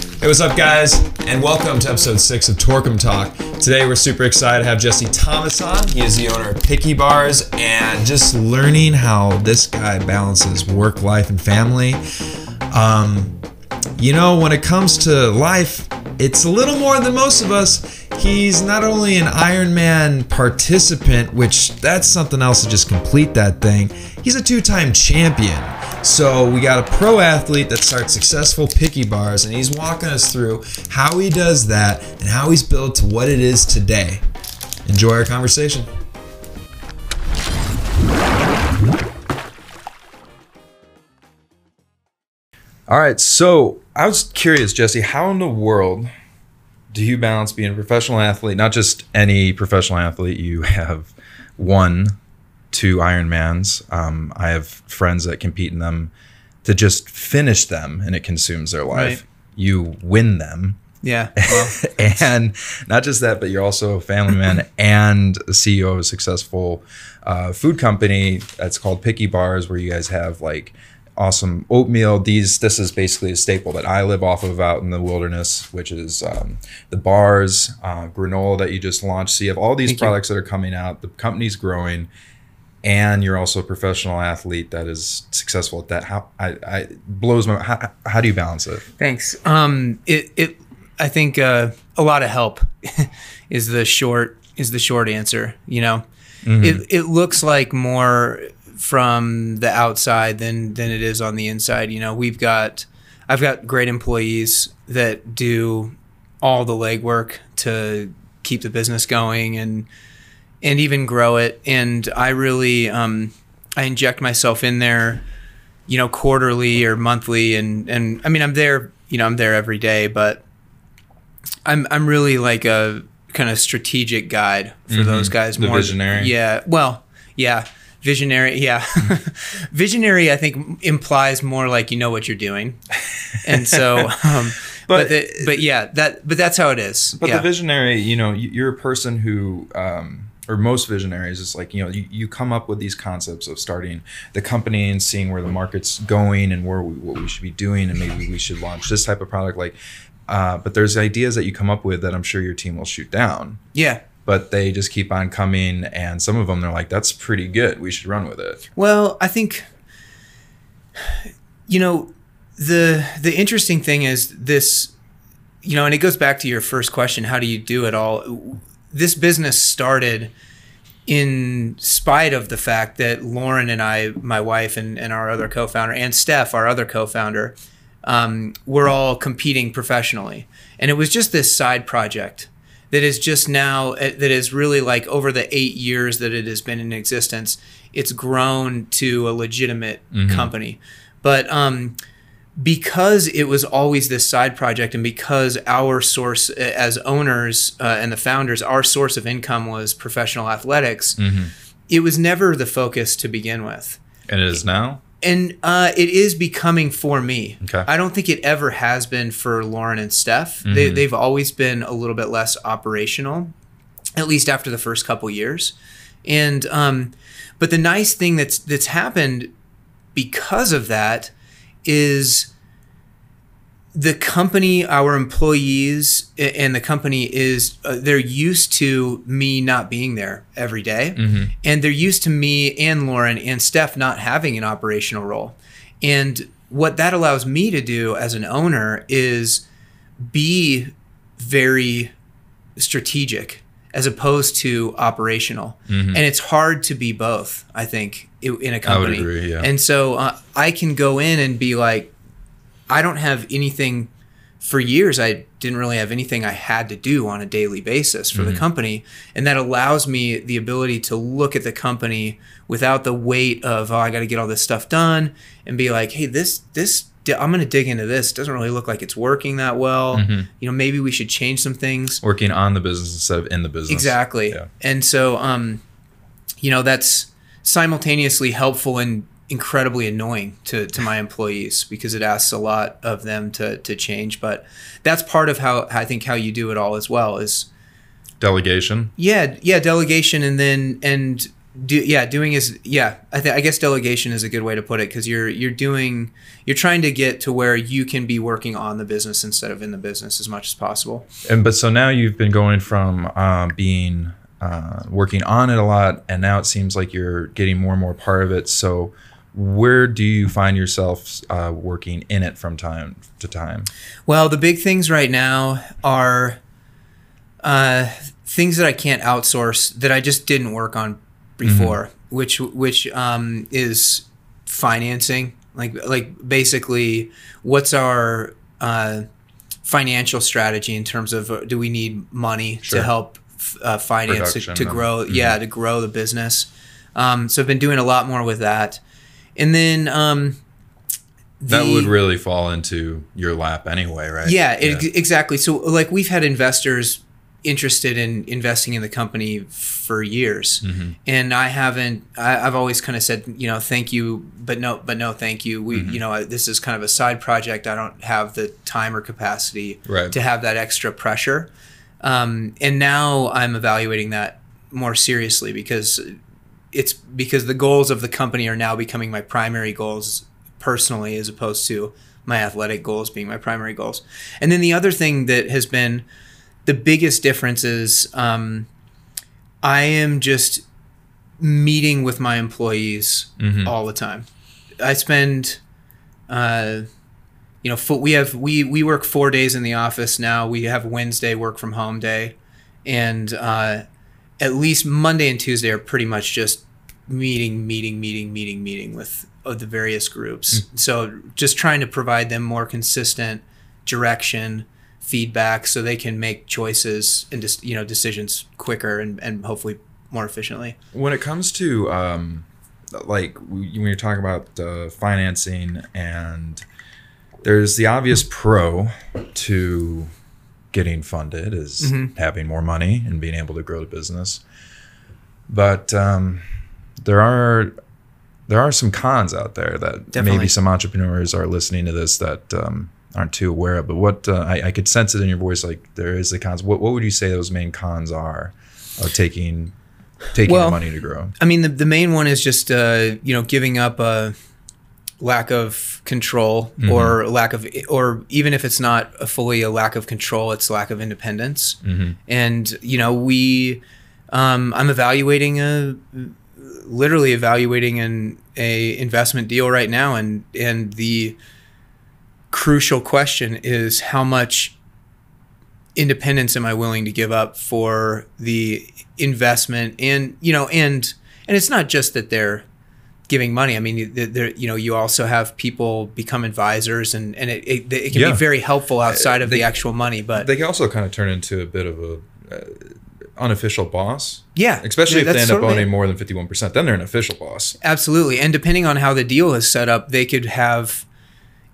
Hey, what's up, guys? And welcome to episode six of Torquem Talk. Today, we're super excited to have Jesse Thomas on. He is the owner of Picky Bars, and just learning how this guy balances work, life, and family. Um, you know, when it comes to life, it's a little more than most of us. He's not only an Ironman participant, which that's something else to just complete that thing. He's a two-time champion. So we got a pro athlete that starts successful picky bars, and he's walking us through how he does that and how he's built to what it is today. Enjoy our conversation. All right, so I was curious, Jesse, how in the world do you balance being a professional athlete, not just any professional athlete? You have won two Ironmans. Um, I have friends that compete in them to just finish them, and it consumes their life. Right. You win them, Yeah. Well, and not just that, but you're also a family man and a CEO of a successful uh, food company that's called Picky Bars, where you guys have like awesome oatmeal. These this is basically a staple that I live off of out in the wilderness, which is um, the bars, uh, granola that you just launched. So you have all these Thank you. products that are coming out. The company's growing. And you're also a professional athlete that is successful at that. How I, I blows my how, how do you balance it? thanks. Um, it it I think uh, a lot of help is the short is the short answer. You know, it it looks like more from the outside than than it is on the inside. You know, we've got I've got great employees that do all the legwork to keep the business going and and even grow it. And I really um, I inject myself in there, you know, quarterly or monthly, and and I mean I'm there, you know, I'm there every day, but I'm I'm really like a kind of strategic guide for those guys. Mm-hmm. The visionary. yeah. Well, yeah. Visionary, yeah. Visionary, I think implies more like you know what you're doing, and so, um, But- but the, but yeah, that but that's how it is. But yeah. the visionary, you know, you- you're a person who, um, or most visionaries, is like, you know, you, you come up with these concepts of starting the company and seeing where the market's going and where we, what we should be doing, and maybe we should launch this type of product. Like, uh, but there's ideas that you come up with that I'm sure your team will shoot down, yeah. but they just keep on coming, and some of them they're like, that's pretty good, we should run with it. Well, I think you know the the interesting thing is this you know and it goes back to your first question how do you do it all this business started in spite of the fact that Lauren and I my wife and, and our other co-founder and Steph our other co-founder um, we're all competing professionally. And it was just this side project that is just now uh, that is really like over the eight years that it has been in existence it's grown to a legitimate company. But um, because it was always this side project and because our source uh, as owners uh, and the founders our source of income was professional athletics it was never the focus to begin with And it is now. and uh, it is becoming for me. Okay. I don't think it ever has been for Lauren and Steph. They, they've always been a little bit less operational, at least after the first couple years. And um, but the nice thing that's that's happened because of that is the company, our employees, and the company is uh, they're used to me not being there every day. and they're used to me and Lauren and Steph not having an operational role. And what that allows me to do as an owner is be very strategic as opposed to operational. And it's hard to be both, I think, in a company. agree, yeah. And so uh, I can go in and be like, I don't have anything for years I didn't really have anything I had to do on a daily basis for the company and that allows me the ability to look at the company without the weight of oh I got to get all this stuff done and be like hey this this I'm going to dig into this it doesn't really look like it's working that well you know maybe we should change some things Working on the business instead of in the business. Exactly. Yeah. And so, um, you know, that's simultaneously helpful and incredibly annoying to, to my employees because it asks a lot of them to, to change. But that's part of how I think how you do it all as well is Delegation. yeah, yeah, delegation and then and do yeah doing is yeah I, think I guess delegation is a good way to put it because you're you're doing you're trying to get to where you can be working on the business instead of in the business as much as possible And but so now you've been going from um, being uh, working on it a lot, and now it seems like you're getting more and more part of it. So where do you find yourself uh, working in it from time to time? well the big things right now are uh, things that i can't outsource that i just didn't work on before which which um, is financing like like basically what's our uh, financial strategy in terms of uh, do we need money Sure. to help uh, finance to, Production to and- grow yeah to grow the business um, so i've been doing a lot more with that and then um, that would really fall into your lap anyway, right? yeah, ex- exactly. So, like, we've had investors interested in investing in the company for years, Mm-hmm. and I haven't. I, I've always kind of said, you know, thank you, but no, but no, thank you. We, Mm-hmm. you know, this is kind of a side project. I don't have the time or capacity Right. to have that extra pressure. Um, and now I'm evaluating that more seriously because it's because the goals of the company are now becoming my primary goals personally as opposed to my athletic goals being my primary goals. And then the other thing that has been the biggest difference is um, I am just meeting with my employees Mhm. all the time. I spend, uh, you know, we have we we work four days in the office now. We have Wednesday work from home day, and uh, at least Monday and Tuesday are pretty much just meeting, meeting, meeting, meeting, meeting with of the various groups. So just trying to provide them more consistent direction, feedback, so they can make choices and just you know decisions quicker and, and hopefully more efficiently. when it comes to um, like when you're talking about uh, financing and there's the obvious pro to getting funded is Mhm. having more money and being able to grow the business but um, there are there are some cons out there that Definitely. maybe some entrepreneurs are listening to this that um, aren't too aware of but what uh, I, I could sense it in your voice like there is the cons what, what would you say those main cons are of taking taking Well, the money to grow I mean, the, the main one is just uh, you know giving up a lack of control Mm-hmm. or lack of or even if it's not a fully a lack of control, it's lack of independence. Mhm. And you know, we um, I'm evaluating a literally evaluating an a investment deal right now, and and the crucial question is how much independence am I willing to give up for the investment and you know and and it's not just that they're giving money. I mean there you know you also have people become advisors and and it, it, it can Yeah. be very helpful outside of they- the actual money but they can also kind of turn into a bit of a uh, unofficial boss. Yeah. Especially if they end up owning more than 51% then they're an official boss. Absolutely. And depending on how the deal is set up, they could have,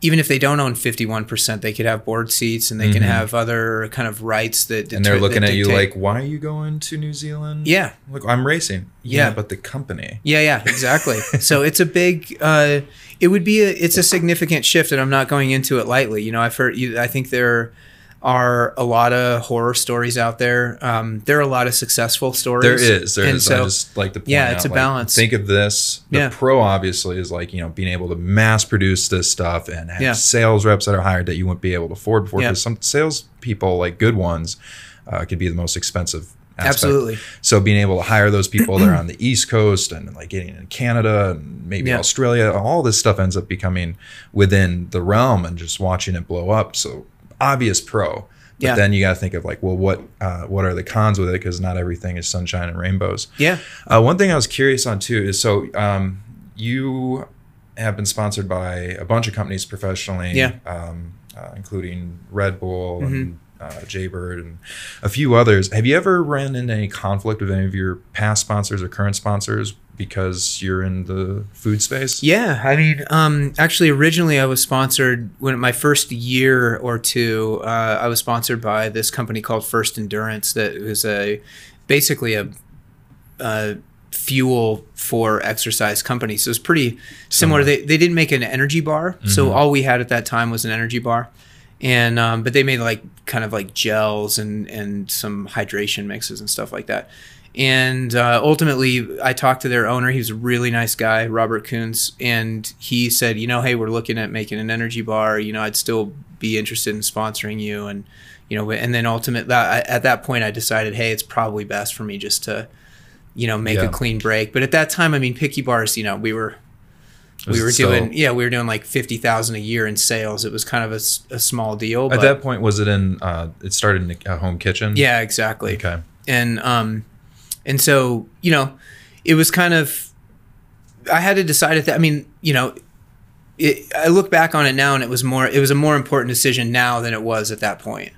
even if they don't own 51%, they could have board seats and they can have other kind of rights that. Mm-hmm. and they're looking at you like why are you going to new zealand Yeah. look i'm racing Yeah. but the company Yeah, yeah, exactly. so it's a big, uh, it would be a, it's a significant shift and I'm not going into it lightly. You know, I've heard, you, I think there are a lot of horror stories out there. Um, there are a lot of successful stories. there is there And is so- i just like to point yeah, out, it's a like, balance. think of this the Yeah. pro obviously is like you know being able to mass produce this stuff and have Yeah. sales reps that are hired that you wouldn't be able to afford before Yeah. because some sales people like good ones uh, could be the most expensive aspect. Absolutely. So being able to hire those people that are on the East Coast and like getting in Canada and maybe Yeah. Australia, all this stuff ends up becoming within the realm and just watching it blow up. So obvious pro. But Yeah. then you got to think of like, well, what uh, what are the cons with it? Because not everything is sunshine and rainbows. Yeah. Uh, one thing I was curious on too is so um, you have been sponsored by a bunch of companies professionally, Yeah. Mm-hmm. um, uh, including Red Bull and uh, Jaybird and a few others. Have you ever ran into any conflict with any of your past sponsors or current sponsors because you're in the food space? Yeah, I mean, um, actually, originally I was sponsored when my first year or two. Uh, I was sponsored by this company called First Endurance that was a basically a, a fuel for exercise company. So it's pretty similar. They they didn't make an energy bar, so all we had at that time was an energy bar, and um, but they made like kind of like gels and and some hydration mixes and stuff like that. And uh, ultimately, I talked to their owner. He was a really nice guy, Robert Kunz, and he said, you know, hey, we're looking at making an energy bar. You know, I'd still be interested in sponsoring you, and you know, and then ultimately, at that point, I decided, hey, it's probably best for me just to, you know, make Yeah. a clean break. But at that time, I mean, Picky Bars, you know, we were we were doing yeah we were doing like 50,000 a year in sales it was kind of a small deal At that point, was it in? Uh, it started in a home kitchen. yeah exactly Okay. and um and so you know it was kind of i had to decide at that i mean you know it, i look back on it now and it was more it was a more important decision now than it was at that point.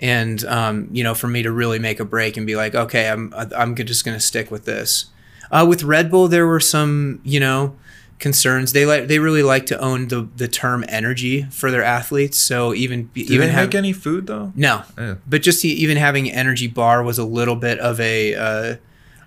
and um, you know for me to really make a break and be like okay i'm i'm just going to stick with this uh, with red bull there were some you know concerns they like they really like to own the the term energy for their athletes so even Do even they have, make any food though? no, Yeah. but just even having energy bar was a little bit of a uh,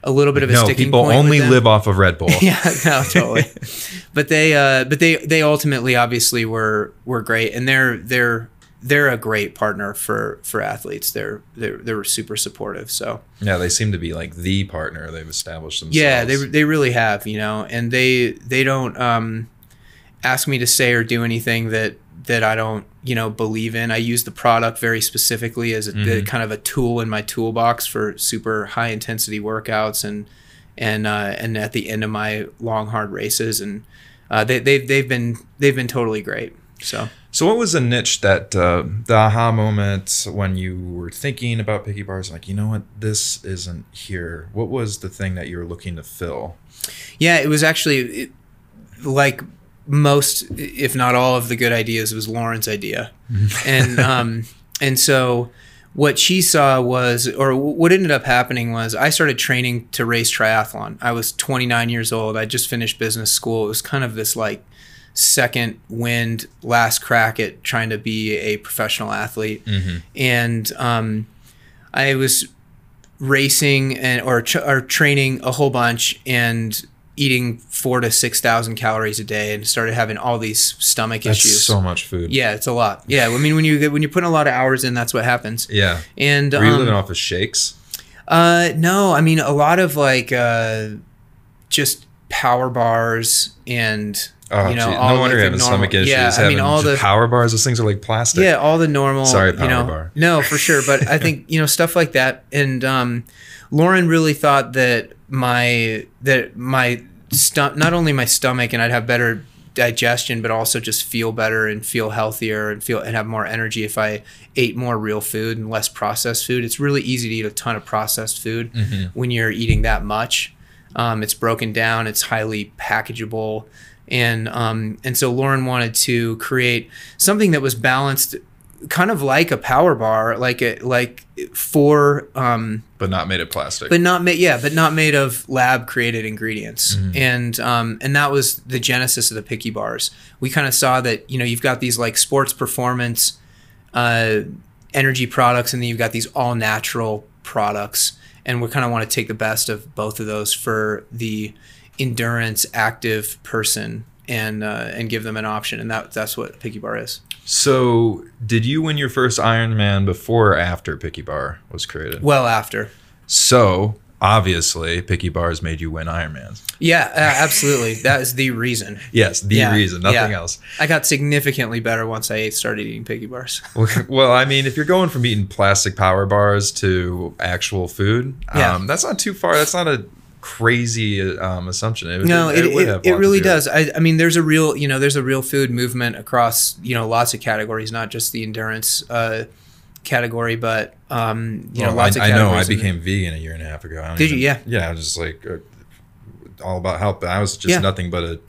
a little bit of a No, sticking people point only live off of Red Bull. yeah, no, totally. but they uh, but they they ultimately obviously were were great, and they're they're they're a great partner for for athletes. They're they're they're super supportive. So Yeah, they seem to be like the partner they've established themselves. yeah, they they really have, you know, and they they don't um, ask me to say or do anything that that I don't, you know, believe in. I use the product very specifically as a the- kind of a tool in my toolbox for super high intensity workouts and and uh, and at the end of my long hard races and uh, they they've they've been they've been totally great. So So, what was the niche that uh, the aha moment when you were thinking about picky bars? Like, you know what, this isn't here. What was the thing that you were looking to fill? Yeah, it was actually it, like most, if not all, of the good ideas. Was Lauren's idea, and um, and so what she saw was, or what ended up happening was, I started training to race triathlon. I was 29 years old. I just finished business school. It was kind of this like second wind, last crack at trying to be a professional athlete, and um, I was racing and or, ch- or training a whole bunch and eating four to six thousand calories a day and started having all these stomach That's issues. so much food. yeah, it's a lot. Yeah, I mean when you get when you put a lot of hours in, that's what happens. Yeah. And Were you um, living off of shakes? uh, no, I mean a lot of like uh, just power bars and Oh, you know no wonder you're having normal- stomach issues. Yeah, I mean all the power bars. Those things are like plastic. yeah, all the normal. Sorry, you Power know, Bar. No, for sure. But I think you know stuff like that. And um, Lauren really thought that my that my stomach, not only my stomach, and I'd have better digestion, but also just feel better and feel healthier and feel and have more energy if I ate more real food and less processed food. It's really easy to eat a ton of processed food when you're eating that much. Um, it's broken down. It's highly packageable, and um, and so Lauren wanted to create something that was balanced, kind of like a power bar, like it, like for um, But not made of plastic. but not made yeah, but not made of lab created ingredients. Mm-hmm. And um, and that was the genesis of the picky bars. We kind of saw that you know you've got these like sports performance uh, energy products, and then you've got these all natural products, and we kind of want to take the best of both of those for the endurance active person. And, uh, and give them an option, and that that's what Picky Bar is. So, did you win your first Ironman before or after Picky Bar was created? Well, after So, obviously, Picky Bars made you win Iron Ironmans. yeah, uh, absolutely, that is the reason. Yes, the Yeah, reason, nothing yeah. else. I got significantly better once I started eating Picky bars. well, I mean, if you're going from eating plastic power bars to actual food, Yeah. um, that's not too far. That's not a crazy um, assumption. It, No, it, it, it, to really do does. I, I mean, there's a real, you know, there's a real food movement across, you know, lots of categories, not just the endurance uh, category, but, um, you know, lots I, of I know. I categories. became vegan a year and a half ago. Did you? Yeah. Yeah. I was just like uh, all about health. But I was just Yeah. nothing but a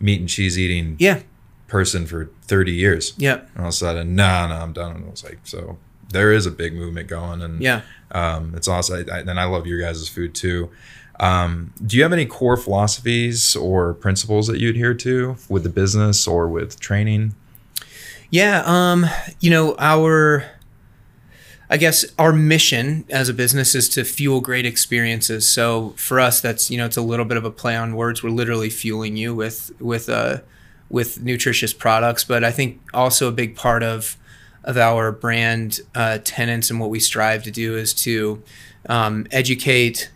meat and cheese eating Yeah. person for 30 years. Yeah. And all of a sudden, nah, nah, I'm done. And I was like, so there is a big movement going, and Yeah. um, it's awesome. I, I, and I love your guys' food too. Um, do you have any core philosophies or principles that you adhere to with the business or with training? Yeah, um, you know, our I guess our mission as a business is to fuel great experiences. So for us that's, you know, it's a little bit of a play on words. We're literally fueling you with with uh with nutritious products, but I think also a big part of of our brand uh, tenants and what we strive to do is to um, educate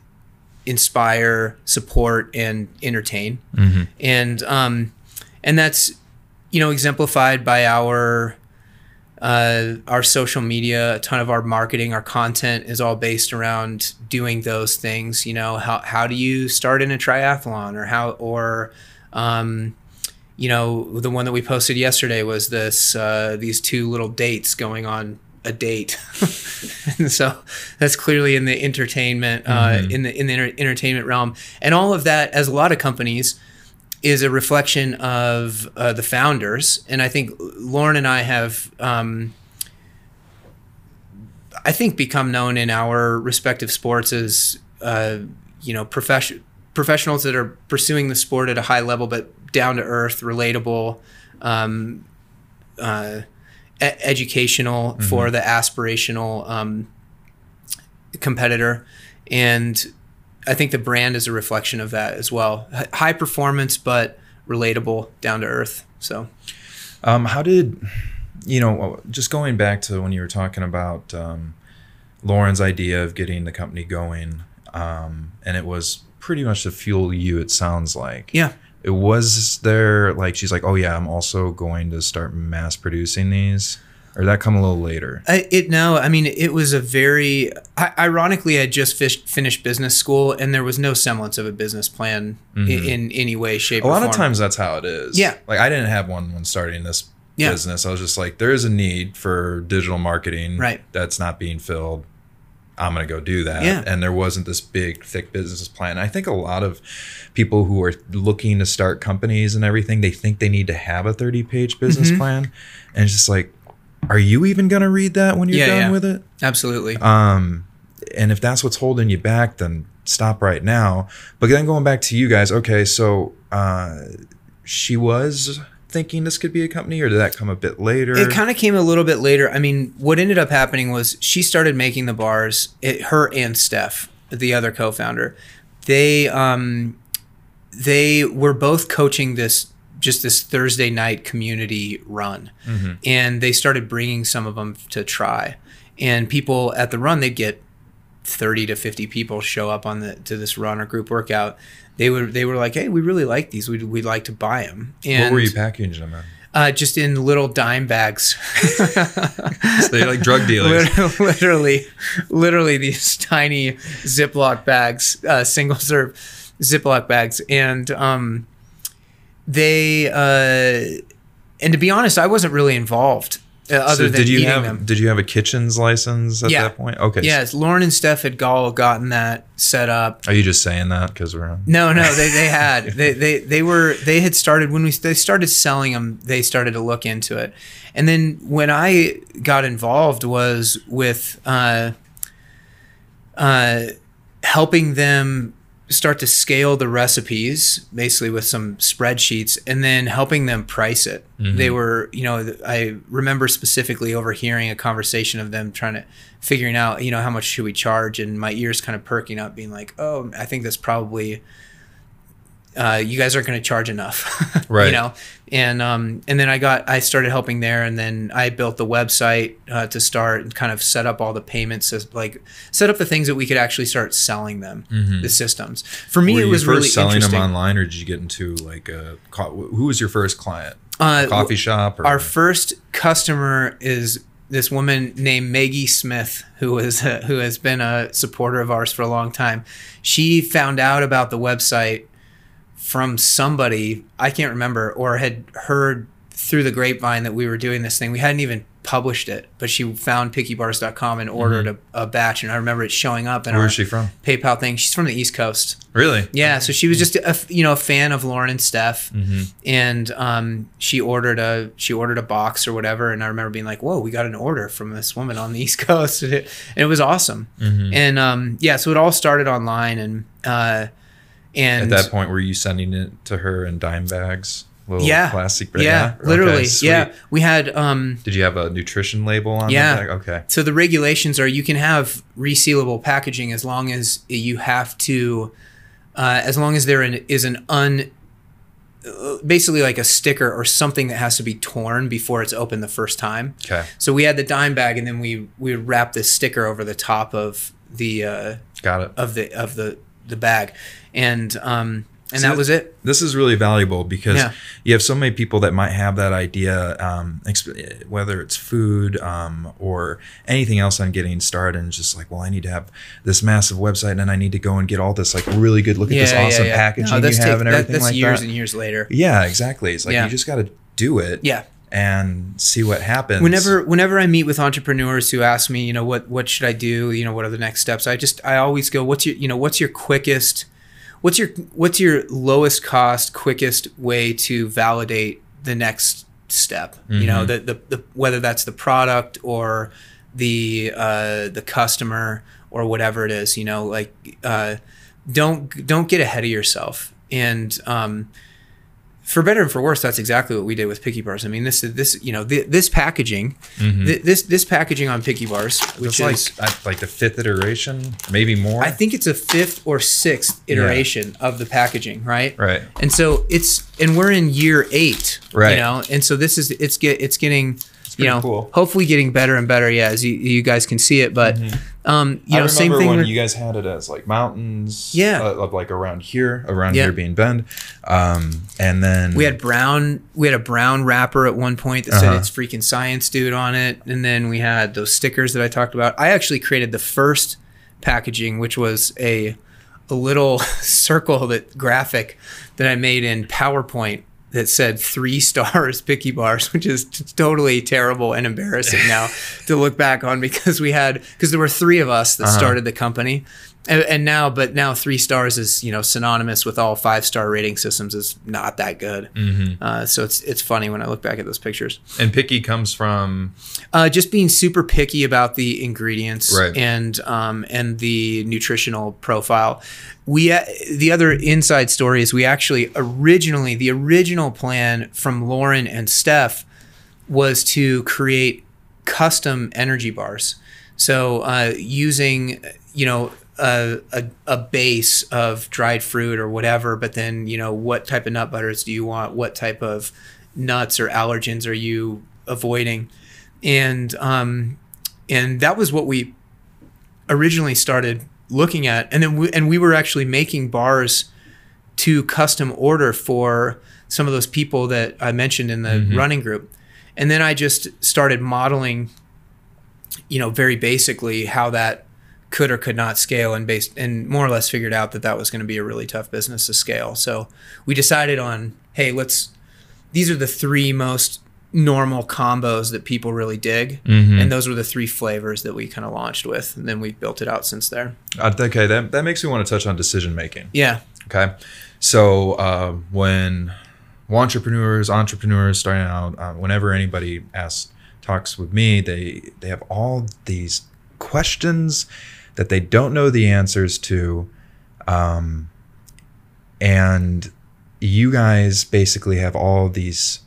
inspire, support, and entertain. Mm-hmm. And um, and that's you know exemplified by our uh, our social media. A ton of our marketing, our content is all based around doing those things. You know, how how do you start in a triathlon, or how or um, you know, the one that we posted yesterday was this uh, these two little dates going on a date. and so that's clearly in the entertainment uh, Mhm. in the in the enter- entertainment realm, and all of that, as a lot of companies, is a reflection of uh, the founders. And I think Lauren and I have. Um, I think become known in our respective sports as uh, you know profession professionals that are pursuing the sport at a high level, but down to earth, relatable, um, uh, educational for the aspirational um, competitor, and I think the brand is a reflection of that as well. H- high performance, but relatable, down to earth. So Um, how did you know? Just going back to when you were talking about um, Lauren's idea of getting the company going, um, and it was pretty much to fuel you. It sounds like. yeah, It was there like she's like, oh yeah, I'm also going to start mass producing these, or that come a little later. I, it no, I mean it was a very I, ironically I just fish, finished business school and there was no semblance of a business plan i- Mhm. in, any way, shape, A lot of times that's how it is. Yeah. Like I didn't have one when starting this Yeah. business. I was just like, there is a need for digital marketing Right. that's not being filled. I'm gonna go do that. Yeah. And there wasn't this big, thick business plan. I think a lot of people who are looking to start companies and everything, they think they need to have a 30 page business Mhm. plan. And it's just like, are you even gonna read that when you're Yeah, done yeah. with it? Absolutely. Um, and if that's what's holding you back, then stop right now. But then going back to you guys, okay, so uh, she was thinking this could be a company, or did that come a bit later? It kind of came a little bit later. I mean, what ended up happening was she started making the bars. It, her and Steph, the other co-founder, they um, they were both coaching this just this Thursday night community run, Mhm. and they started bringing some of them to try. And people at the run, they'd get thirty to fifty people show up on the to this run or group workout. They would they were like, hey, we really like these. We'd, we'd like to buy them. And what were you packaging them in? uh, just in little dime bags. So they're like drug dealers. Literally, literally these tiny Ziploc bags, uh, single serve Ziploc bags, and um, they. Uh, and to be honest, I wasn't really involved, other so than did you have them. did you have a kitchen's license at Yeah. that point? Okay. Yes, Lauren and Steph had all gotten that set up. Are you just saying that because we're on? No, no, they, they had they, they they were they had started when we they started selling them. They started to look into it, and then when I got involved was with uh, uh, helping them start to scale the recipes, basically with some spreadsheets, and then helping them price it. Mhm. They were, you know, I remember specifically overhearing a conversation of them trying to figuring out, you know, how much should we charge, and my ears kind of perking up, being like, oh, I think that's probably. Uh, you guys aren't going to charge enough, Right. You know, and um, and then I got I started helping there, and then I built the website uh, to start and kind of set up all the payments, as, like set up the things that we could actually start selling them, Mhm. the systems. For me, Were it you was first really selling them online, or did you get into like a co- who was your first client? Uh, Coffee shop or Our first customer is this woman named Maggie Smith, who is who has been a supporter of ours for a long time. She found out about the website from somebody I can't remember, or had heard through the grapevine that we were doing this thing. We hadn't even published it, but she found pickybars.com and ordered a, a batch, and I remember it showing up in where our is she from? PayPal thing. She's from the East Coast. Really? Yeah, so she was just a you know a fan of Lauren and Steph, Mm-hmm. and um, she ordered a she ordered a box or whatever, and I remember being like, "Whoa, we got an order from this woman on the East Coast," and it, and it was awesome. Mhm. And um, yeah, so it all started online, and uh, and At that point, were you sending it to her in dime bags? Little yeah, plastic yeah, bag? Okay, literally, sweet. yeah. We had um, Did you have a nutrition label on Yeah. the bag? Okay. so the regulations are you can have resealable packaging as long as you have to uh, as long as there is an- un basically like a sticker or something that has to be torn before it's open the first time Okay. so we had the dime bag and then we we wrap this sticker over the top of the uh, Got it. of the of the the bag, and um, and So that was it. This is really valuable because Yeah. you have so many people that might have that idea, um, exp- whether it's food um, or anything else on getting started, and just like, well, I need to have this massive website, and I need to go and get all this like really good. Look at this awesome packaging No, you have take- and that- that's like years that. and years later. Yeah, exactly. It's like Yeah. you just got to do it. Yeah. And see what happens. whenever whenever I meet with entrepreneurs who ask me, you know, what what should I do? You know, what are the next steps? I just I always go, what's your you know, what's your quickest, what's your what's your lowest cost, quickest way to validate the next step? You know, the, the the whether that's the product or the uh, the customer or whatever it is. You know, like uh, don't don't get ahead of yourself and. Um, for better and for worse, that's exactly what we did with Picky Bars. I mean, this is this you know th- this packaging, mm-hmm. th- this this packaging on Picky Bars, which is like like the fifth iteration, maybe more. I think it's a fifth or sixth iteration of the packaging, right? Right. And so it's and we're in year eight, Right. You know, and so this is it's get it's getting you know cool. hopefully getting better and better. Yeah, as you, you guys can see it, but um, you I know, same thing. when you guys had it as like mountains, Yeah. uh, of like around here, around Yeah. here being Bend, um, and then We had brown. We had a brown wrapper at one point that said Uh-huh. "It's freaking science, dude" on it, and then we had those stickers that I talked about. I actually created the first packaging, which was a a little circle that graphic that I made in PowerPoint that said three stars picky bars which is t- totally terrible and embarrassing now to look back on because we had because there were three of us that Uh-huh. started the company and, and now but now three stars is you know synonymous with all five star rating systems is not that good Mm-hmm. uh, so it's it's funny when i look back at those pictures and picky comes from uh, just being super picky about the ingredients Right. and um, and the nutritional profile. We uh, the other inside story is we actually originally the original plan from Lauren and Steph was to create custom energy bars. So uh, using you know a, a, a base of dried fruit or whatever, but then you know what type of nut butters do you want? What type of nuts or allergens are you avoiding? and um, and that was what we originally started looking at, and then we, and we were actually making bars to custom order for some of those people that I mentioned in the running group, and then I just started modeling, you know, very basically how that could or could not scale and based and more or less figured out that that was going to be a really tough business to scale. So we decided on, hey, let's these are the three most normal combos that people really dig and those were the three flavors that we kind of launched with and then we built it out since there uh, okay. That that makes me want to touch on decision making. yeah Okay, so uh, when entrepreneurs, entrepreneurs starting out, uh, whenever anybody asks talks with me, they they have all these questions that they don't know the answers to, um, and you guys basically have all these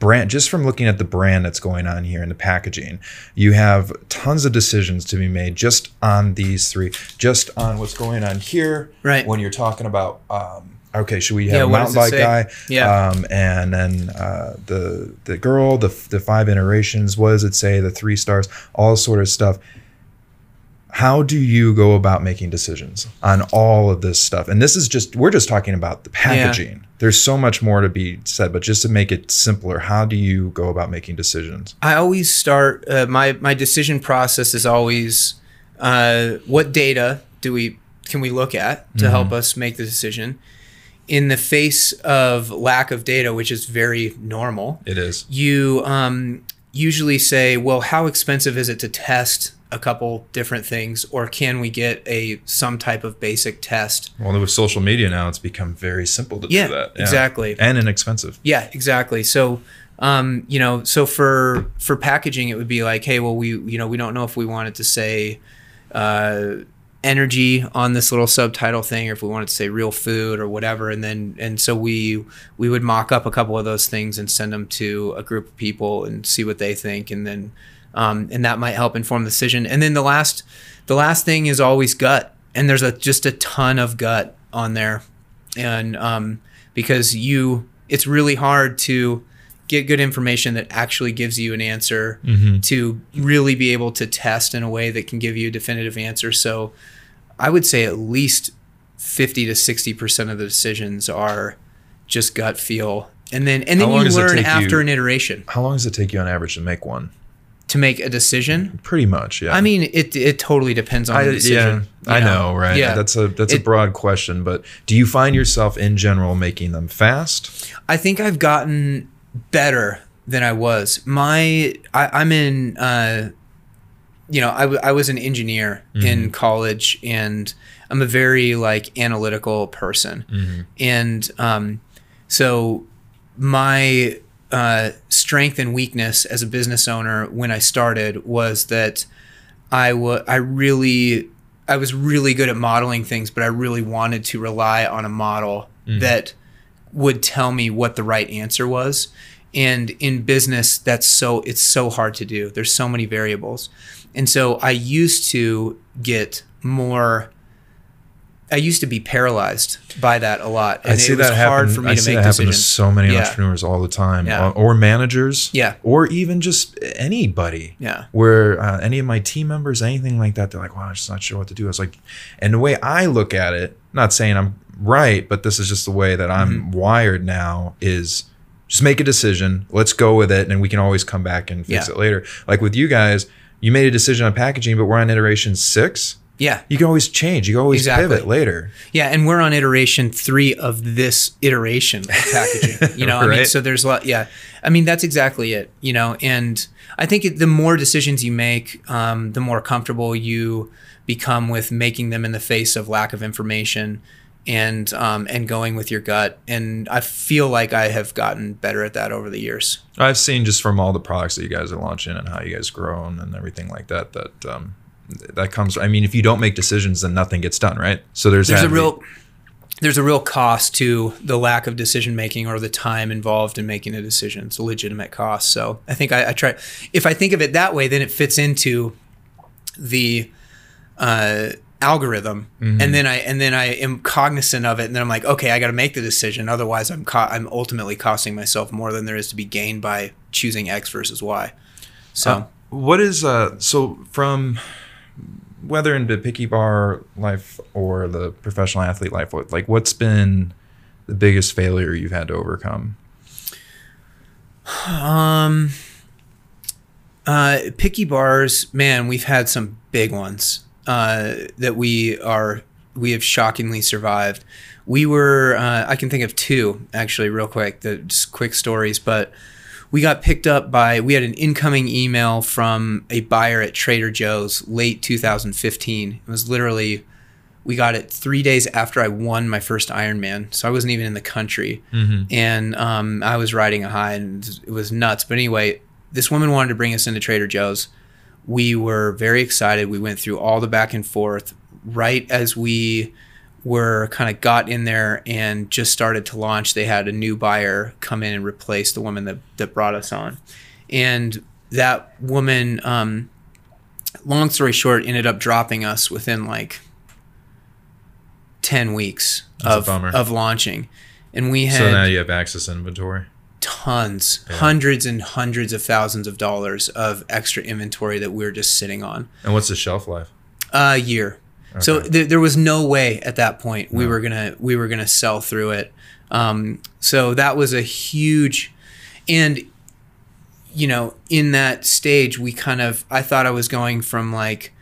brand just from looking at the brand that's going on here in the packaging you have tons of decisions to be made just on these three just on what's going on here Right. when you're talking about um, okay should we have Yeah, a mountain bike guy? Yeah. um, and then uh, the the girl the, the five iterations what does it say the three stars all sort of stuff how do you go about making decisions on all of this stuff? And this is just we're just talking about the packaging. There's so much more to be said but just to make it simpler how do you go about making decisions? I always start uh, my my decision process is always uh, what data do we can we look at to help us make the decision? In the face of lack of data, which is very normal. it is. You um, usually say, well, how expensive is it to test a couple different things, or can we get a some type of basic test? well with social media now it's become very simple to Yeah, do that yeah. exactly. and inexpensive Yeah, exactly. So, um, you know, so for for packaging, it would be like, hey, well, we you know we don't know if we wanted to say uh, energy on this little subtitle thing, or if we wanted to say real food or whatever, and then and so we we would mock up a couple of those things and send them to a group of people and see what they think, and then um, and that might help inform the decision. And then the last the last thing is always gut, and there's a just a ton of gut on there, and um, because you it's really hard to get good information that actually gives you an answer to really be able to test in a way that can give you a definitive answer. So i would say at least 50 to 60 percent of the decisions are just gut feel, and then and then you learn after you- an iteration. How long does it take you on average to make one? To make a decision. Pretty much, yeah. I mean, it it totally depends on I, the yeah, decision. I you know, right? Yeah, That's a that's a broad question, but do you find yourself in general making them fast? I think I've gotten better than I was. My I, I'm in. Uh, you know, I, w- I was an engineer in college, and I'm a very like analytical person, and um, so my uh, strength and weakness as a business owner when I started was that I wa I really I was really good at modeling things, but I really wanted to rely on a model that would tell me what the right answer was. And in business, that's so it's so hard to do. There's so many variables. And so I used to get more I used to be paralyzed by that a lot. And I see it was that hard happen. for me I to see make that happen to so many Yeah. entrepreneurs all the time, Yeah. uh, or managers, Yeah. or even just anybody. Yeah. Where uh, any of my team members, anything like that, they're like, "Wow, I'm just not sure what to do." I was like, and the way I look at it, not saying I'm right, but this is just the way that I'm Mm-hmm. wired now. Is just make a decision. Let's go with it, and we can always come back and fix Yeah. it later. Like with you guys, you made a decision on packaging, but we're on iteration six. Yeah. You can always change. You can always Exactly. pivot later. Yeah, and we're on iteration three of this iteration of packaging. You know, I mean, so there's a lot. Yeah, I mean that's exactly it. You know, and I think it, the more decisions you make, um, the more comfortable you become with making them in the face of lack of information, and um, and going with your gut. And I feel like I have gotten better at that over the years. I've seen just from all the products that you guys are launching and how you guys grown and everything like that that um, that comes. I mean, if you don't make decisions, then nothing gets done, right? So there's There's a real there's a real cost to the lack of decision making or the time involved in making a decision. It's a legitimate cost. So I think I, I try. If I think of it that way, then it fits into the uh, algorithm, Mm-hmm. and then I and then I am cognizant of it, and then I'm like, okay, I got to make the decision. Otherwise, I'm co- I'm ultimately costing myself more than there is to be gained by choosing X versus Y. So. Uh, what is uh so from whether in the picky bar life or the professional athlete life, like what's been the biggest failure you've had to overcome? Um, uh, picky bars, man, we've had some big ones uh, that we are we have shockingly survived. We were uh, I can think of two actually, real quick, the just quick stories, but we got picked up by we had an incoming email from a buyer at Trader Joe's late 2015. It was literally we got it three days after I won my first Ironman, so I wasn't even in the country, and um, I was riding a high, and it was nuts. But anyway, this woman wanted to bring us into Trader Joe's. We were very excited. We went through all the back and forth. Right as we were kind of got in there and just started to launch, they had a new buyer come in and replace the woman that, that brought us on. And that woman, um, long story short, ended up dropping us within like 10 weeks That's of, of launching. And we had So now you have access inventory. tons, hundreds and hundreds of thousands of dollars of extra inventory that we were just sitting on. And what's the shelf life? A year. So th- there was no way at that point we were gonna we were gonna sell through it. Um, so that was a huge, and you know, in that stage, we kind of I thought I was going from like,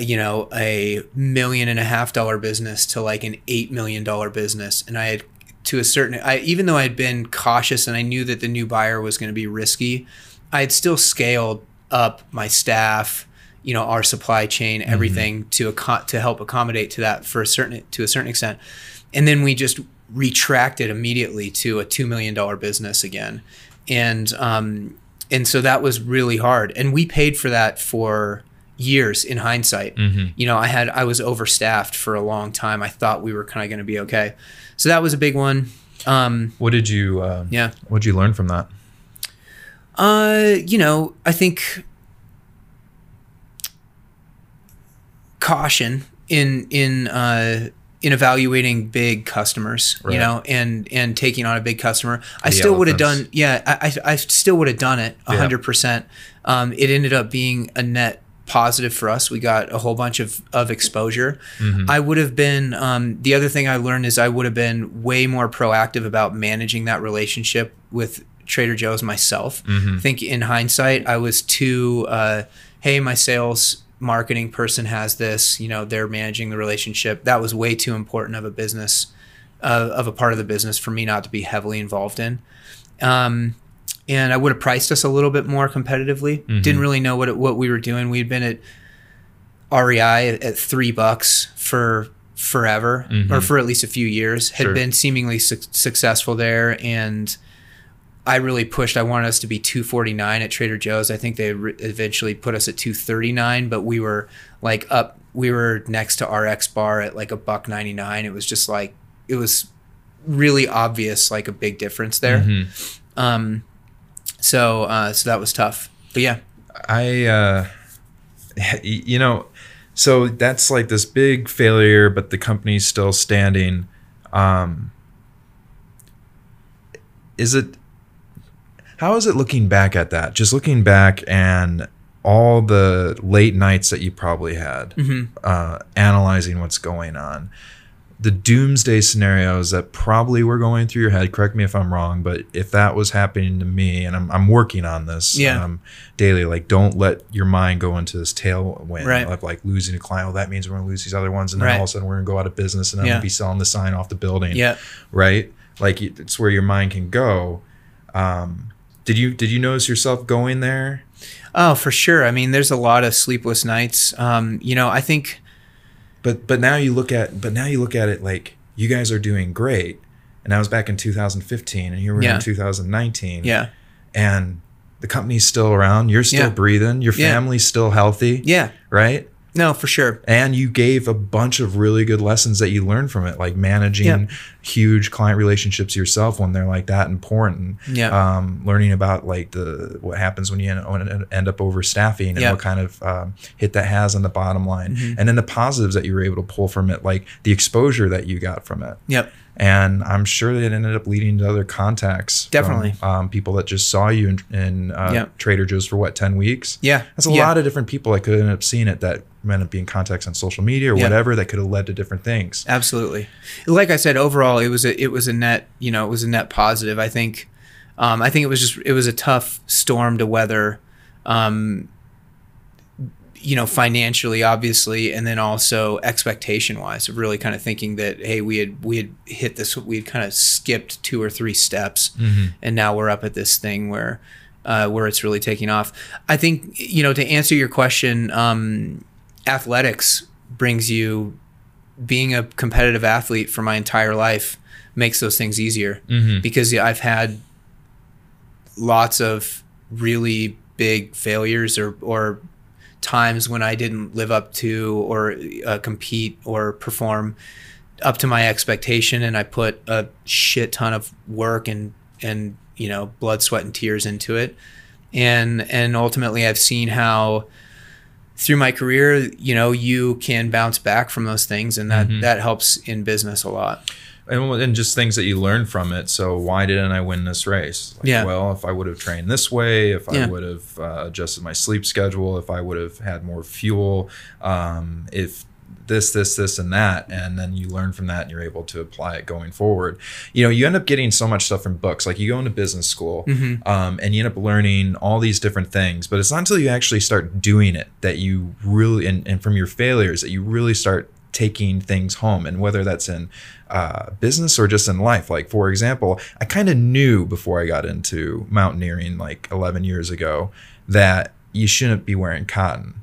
you know, a million and a half dollar business to like an eight million dollar business, and I had to a certain I even though I had been cautious and I knew that the new buyer was going to be risky, I had still scaled up my staff, you know, our supply chain, everything to acco- to help accommodate to that for a certain to a certain extent, and then we just retracted immediately to a two million dollar business again, and um, and so that was really hard, and we paid for that for years in hindsight. You know, I had I was overstaffed for a long time. I thought we were kind of going to be okay, so that was a big one. Um, What did you uh, yeah. What did you learn from that? Uh, you know, I think caution in in uh, in evaluating big customers, Right. you know, and and taking on a big customer. I The still would have done, yeah, I I, I still would have done it a Yeah. hundred percent. Um, it ended up being a net positive for us. We got a whole bunch of, of exposure. I would have been, um, the other thing I learned is I would have been way more proactive about managing that relationship with Trader Joe's myself. I think in hindsight, I was too, uh, hey, my sales marketing person has this, you know, they're managing the relationship. That was way too important of a business, uh, of a part of the business for me not to be heavily involved in. Um, and I would have priced us a little bit more competitively. Mm-hmm. Didn't really know what it, what we were doing. We'd been at REI at, at three bucks for forever, or for at least a few years. Had Mm-hmm. Sure. been seemingly su- successful there, and I really pushed. I wanted us to be two forty nine at Trader Joe's. I think they re- eventually put us at two thirty nine, but we were like up. We were next to RX Bar at like a buck ninety nine. It was just like it was really obvious, like a big difference there. Mm-hmm. Um, so uh, so that was tough. But yeah, I, uh, you know, so that's like this big failure, but the company's still standing. Um, is it, how is it looking back at that? Just looking back and all the late nights that you probably had, uh, analyzing what's going on. The doomsday scenarios that probably were going through your head. Correct me if I'm wrong, but if that was happening to me, and I'm, I'm working on this, Yeah. um, daily. Like, don't let your mind go into this tailwind Right. of like losing a client. well that means we're gonna lose these other ones, and then Right. all of a sudden we're gonna go out of business, and I'm Yeah. gonna be selling the sign off the building. yeah. right. Like it's where your mind can go. Um, did you did you notice yourself going there? Oh, for sure. I mean, there's a lot of sleepless nights. Um, you know, I think But but now you look at but now you look at it like you guys are doing great, and I was back in 2015, and here we're Yeah. in 2019. yeah, and the company's still around. You're still Yeah. breathing. Your Yeah. family's still healthy. yeah. Right. No, for sure. and you gave a bunch of really good lessons that you learned from it like managing Yeah. huge client relationships yourself when they're like that important Yeah. um, learning about like the what happens when you end, when it end up overstaffing and. Mm-hmm. what kind of um, hit that has on the bottom line and then the positives that you were able to pull from it like the exposure that you got from it Yep. and I'm sure that it ended up leading to other contacts. from, Definitely. um, people that just saw you in, in uh, Yeah. Trader Joe's for what ten weeks. Yeah. that's a Yeah. lot of different people that could end up seeing it that up being contacts on social media or Yeah. whatever that could have led to different things. Absolutely. Like I said, overall, it was a it was a net you know it was a net positive. I think, um, I think it was just it was a tough storm to weather, um, you know, financially, obviously, and then also expectation wise, of really kind of thinking that hey, we had we had hit this, we had kind of skipped two or three steps, and now we're up at this thing where. Uh, where it's really taking off. I think you know to answer your question, um, athletics brings you being a competitive athlete for my entire life makes those things easier. Because I've had lots of really big failures or or times when I didn't live up to or uh, compete or perform up to my expectation and I put a shit ton of work and and you know blood sweat and tears into it. And and ultimately I've seen how through my career, you know, you can bounce back from those things, and that that helps in business a lot. And, and just things that you learn from it. So why didn't I win this race? Like, Yeah. Well, if I would have trained this way, if I Yeah. would have uh, adjusted my sleep schedule, if I would have had more fuel, um, if this, this, this, and that, and then you learn from that and you're able to apply it going forward. You know, you end up getting so much stuff from books. Like you go into business school um, and you end up learning all these different things, but it's not until you actually start doing it that you really, and, and from your failures, that you really start taking things home and whether that's in uh, business or just in life like for example i kind of knew before i got into mountaineering like 11 years ago that you shouldn't be wearing cotton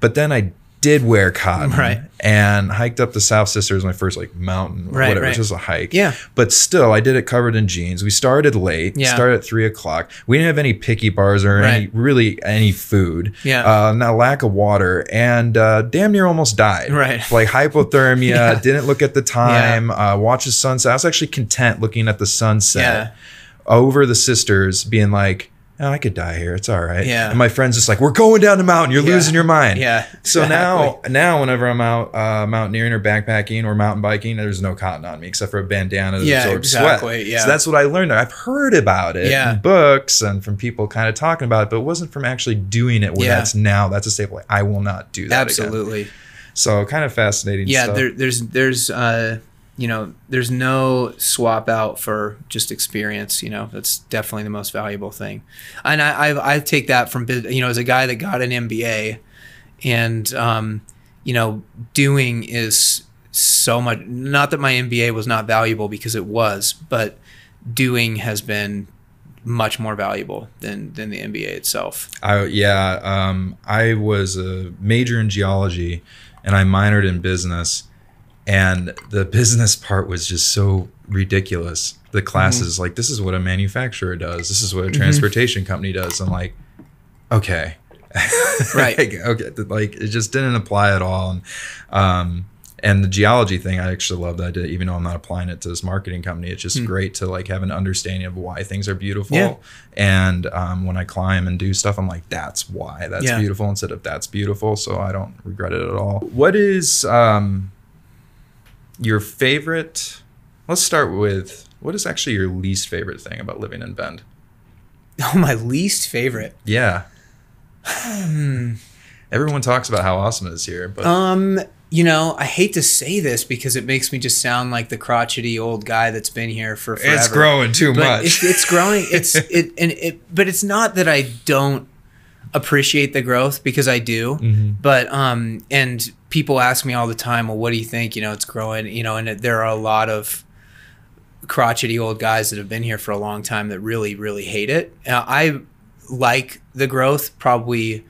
but then i did wear cotton. Right. and hiked up the south sisters my first like mountain or Right, whatever right. it's just a hike Yeah. but still i did it covered in jeans we started late Yeah. started at three o'clock we didn't have any picky bars or any really any food Yeah. uh, not lack of water and uh, damn near almost died Right. like hypothermia Yeah. didn't look at the time uh, watch the sunset i was actually content looking at the sunset over the sisters being like oh, I could die here. It's all right. Yeah. And my friend's just like, we're going down the mountain. You're Yeah. losing your mind. Yeah, So now, exactly. now whenever I'm out uh, mountaineering or backpacking or mountain biking, there's no cotton on me except for a bandana that Yeah, absorbs exactly, sweat. yeah. So that's what I learned. I've heard about it Yeah. in books and from people kind of talking about it, but it wasn't from actually doing it. Where Yeah. that's now that's a staple. I will not do that. again. absolutely. So kind of fascinating. Yeah, stuff. there, there's there's uh, you know there's no swap out for just experience. You know, that's definitely the most valuable thing, and I I, I take that from you know as a guy that got an MBA, and um, you know doing is so much. Not that my MBA was not valuable because it was, but doing has been much more valuable than than the MBA itself. I yeah, um, I was a major in geology, and I minored in business, and the business part was just so ridiculous. The classes like this is what a manufacturer does. This is what a transportation company does. I'm like, okay, Right. Like, okay, like it just didn't apply at all. And um, and the geology thing, I actually love that. I did, even though I'm not applying it to this marketing company. It's just great to like have an understanding of why things are beautiful. Yeah. And um, when I climb and do stuff, I'm like, that's why that's Yeah. beautiful instead of that's beautiful. So I don't regret it at all. What is um, your favorite? Let's start with what is actually your least favorite thing about living in Bend? Oh, my least favorite. Yeah. Everyone talks about how awesome it is here, but Um, you know, I hate to say this because it makes me just sound like the crotchety old guy that's been here for forever. it's growing too but much. It's, it's growing. It's it and it, but it's not that I don't appreciate the growth because I do. Mm-hmm. But um, and people ask me all the time, well, what do you think? You know, it's growing. You know, and it, there are a lot of crotchety old guys that have been here for a long time that really, really hate it. Uh, I like the growth, probably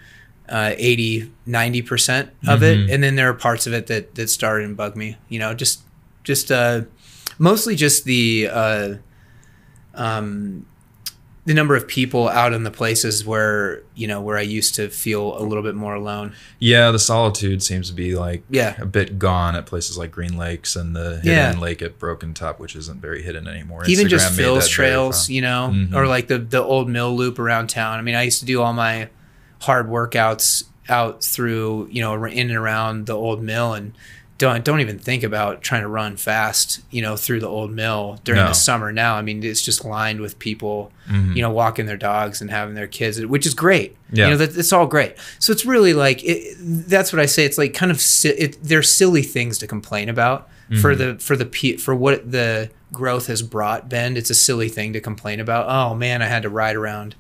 uh, 80, 90% of it. And then there are parts of it that, that started and bug me, you know, just, just, uh, mostly just the, uh, um, the number of people out in the places where, you know, where I used to feel a little bit more alone. yeah, the solitude seems to be like Yeah. a bit gone at places like Green Lakes and the hidden Yeah. lake at Broken Top, which isn't very hidden anymore. even Instagram just Phil's trails, you know, Mhm. or like the the old mill loop around town. I mean, I used to do all my hard workouts out through, you know, in and around the old mill, and don't don't even think about trying to run fast, you know, through the old mill during No. the summer. Now, I mean, it's just lined with people, Mhm. you know, walking their dogs and having their kids, which is great. Yeah. You know, that, it's all great. So it's really like it, that's what I say. It's like kind of si- it, they're silly things to complain about for the for the pe- for what the growth has brought Bend. It's a silly thing to complain about. Oh man, I had to ride around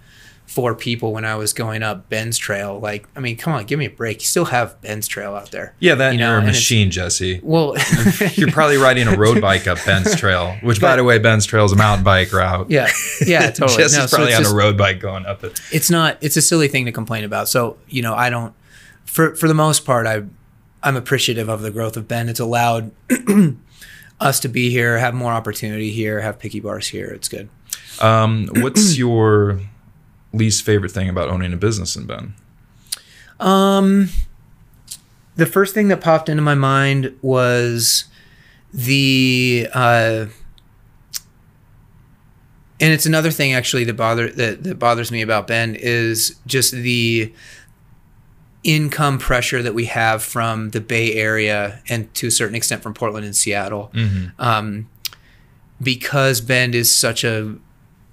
four people when I was going up Ben's Trail. Like, I mean, come on, give me a break. You still have Ben's Trail out there. Yeah, that You know, you're a machine, Jesse. Well, You're probably riding a road bike up Ben's Trail, which, by the way, Ben's Trail is a mountain bike route. yeah, yeah, totally. Jesse's No, probably on just- a road bike going up it. it's not it's a silly thing to complain about so you know i don't for for the most part i i'm appreciative of the growth of Bend it's allowed us to be here have more opportunity here have picky bars here it's good Um, what's your least favorite thing about owning a business in Bend? um the first thing that popped into my mind was the uh and it's another thing actually that bother that, that bothers me about Bend is just the income pressure that we have from the Bay Area and to a certain extent from Portland and Seattle. Um, because Bend is such a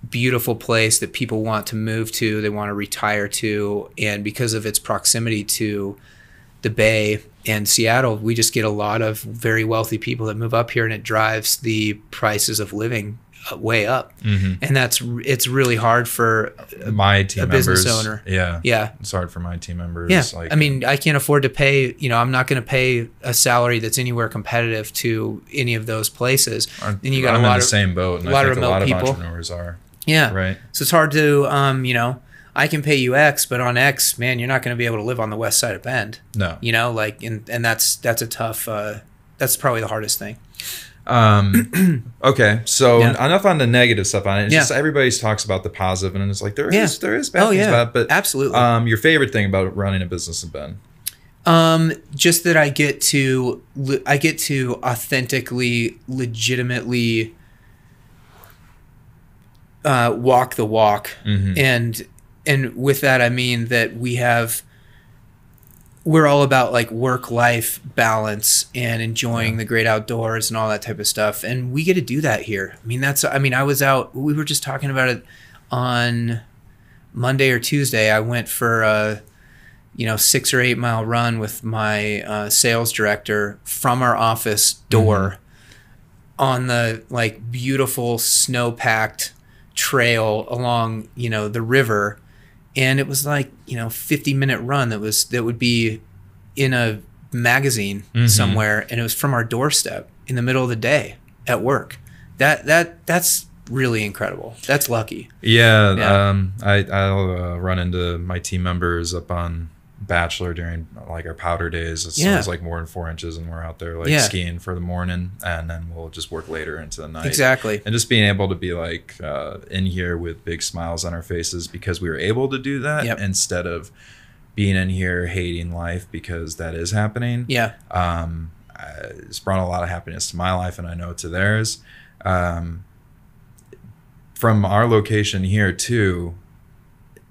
beautiful place that people want to move to, they want to retire to, and because of its proximity to the Bay and Seattle, we just get a lot of very wealthy people that move up here, and it drives the prices of living uh, way up. And that's it's really hard for My team a members. business owner. Yeah. yeah It's hard for my team members. yeah, Like, I mean, I can't afford to pay. You know, I'm not going to pay a salary that's anywhere competitive to any of those places. And you got I'm a lot in the of same boat, and a lot I of think a lot of people. entrepreneurs are. Yeah, Right. So it's hard to, um, you know, I can pay you X, but on X, man, you're not going to be able to live on the west side of Bend. No. You know, like, and and that's that's a tough. Uh, that's probably the hardest thing. Um, okay, so Yeah. enough on the negative stuff on it. It's Yeah. just everybody talks about the positive, and it's like there is Yeah. there is bad Oh, things about it. But Absolutely. um, your favorite thing about running a business in Bend? Um, just that I get to I get to authentically, legitimately uh, walk the walk, Mhm. and and with that I mean that we have we're all about like work life balance and enjoying the great outdoors and all that type of stuff. And we get to do that here. I mean that's i mean i was out we were just talking about it on monday or tuesday. I went for a you know six or eight mile run with my uh, sales director from our office door on the like beautiful snow packed trail along you know the river. And it was like you know 50 minute run that was that would be in a magazine somewhere and it was from our doorstep in the middle of the day at work. That that that's really incredible. That's lucky. Yeah, Yeah. Um, I I'll uh, run into my team members up on Bachelor during like our powder days. It Yeah. like more than four inches, and we're out there like Yeah. skiing for the morning, and then we'll just work later into the night. exactly And just being able to be like uh, in here with big smiles on our faces because we were able to do that Yep. instead of being in here hating life because that is happening yeah um, uh, it's brought a lot of happiness to my life and i know to theirs um, from our location here too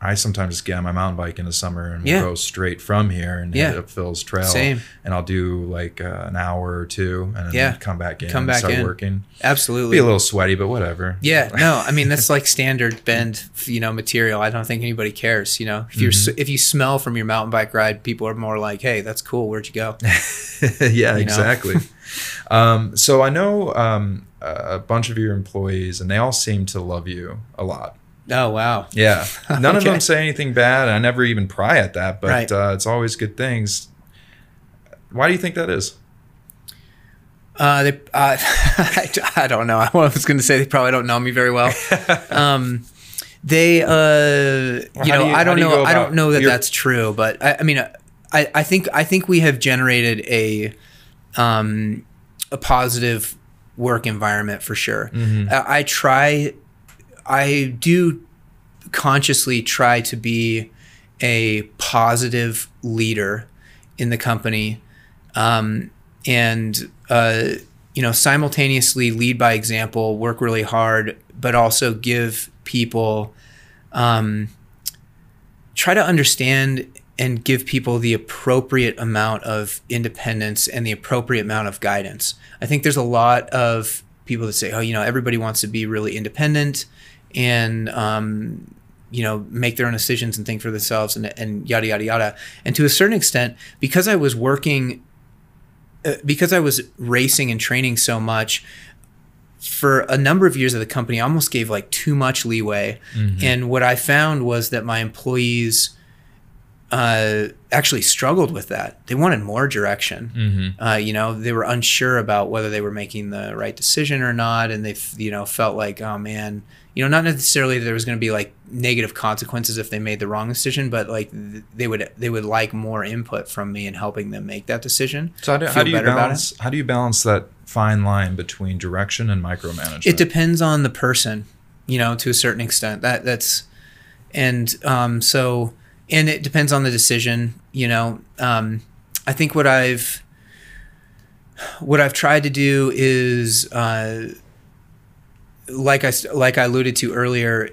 i sometimes just get on my mountain bike in the summer and Yeah. we'll go straight from here and Yeah. hit up phil's trail Same. and i'll do like uh, an hour or two and then Yeah. come back in Come and back start in. working absolutely be a little sweaty but whatever Yeah, no, I mean that's like standard bend, you know, material. I don't think anybody cares. You know, if you're Mm-hmm. if you smell from your mountain bike ride, people are more like, "Hey, that's cool. Where'd you go?" yeah, You exactly. um, so I know um, a bunch of your employees, and they all seem to love you a lot. Oh wow, Yeah, none of them say anything bad. I never even pry at that, but Right. uh, it's always good things. Why do you think that is? uh, they, uh, I, I don't know. I was going to say they probably don't know me very well. Um, they, uh, you know, do you- I don't do know. I don't know that your- that's true, but I, I mean, I, I think I think we have generated a, um, a positive work environment for sure. Mm-hmm. I, I try, I do consciously try to be a positive leader in the company um, and uh, you know simultaneously lead by example work really hard but also give people um, try to understand and give people the appropriate amount of independence and the appropriate amount of guidance. I think there's a lot of people that say oh you know everybody wants to be really independent and um, you know make their own decisions and think for themselves and, and yada yada yada. And to a certain extent because i was working uh, because i was racing and training so much for a number of years of the company I almost gave like too much leeway. And what i found was that my employees uh, actually struggled with that. They wanted more direction. Mm-hmm. uh, you know they were unsure about whether they were making the right decision or not. And they f- you know felt like oh man you know not necessarily that there was going to be like negative consequences if they made the wrong decision but like th- they would they would like more input from me in helping them make that decision So how do, how do you balance? How do you balance that fine line between direction and micromanagement? it depends on the person you know to a certain extent that that's and um so and it depends on the decision you know um i think what i've what i've tried to do is uh like i like i alluded to earlier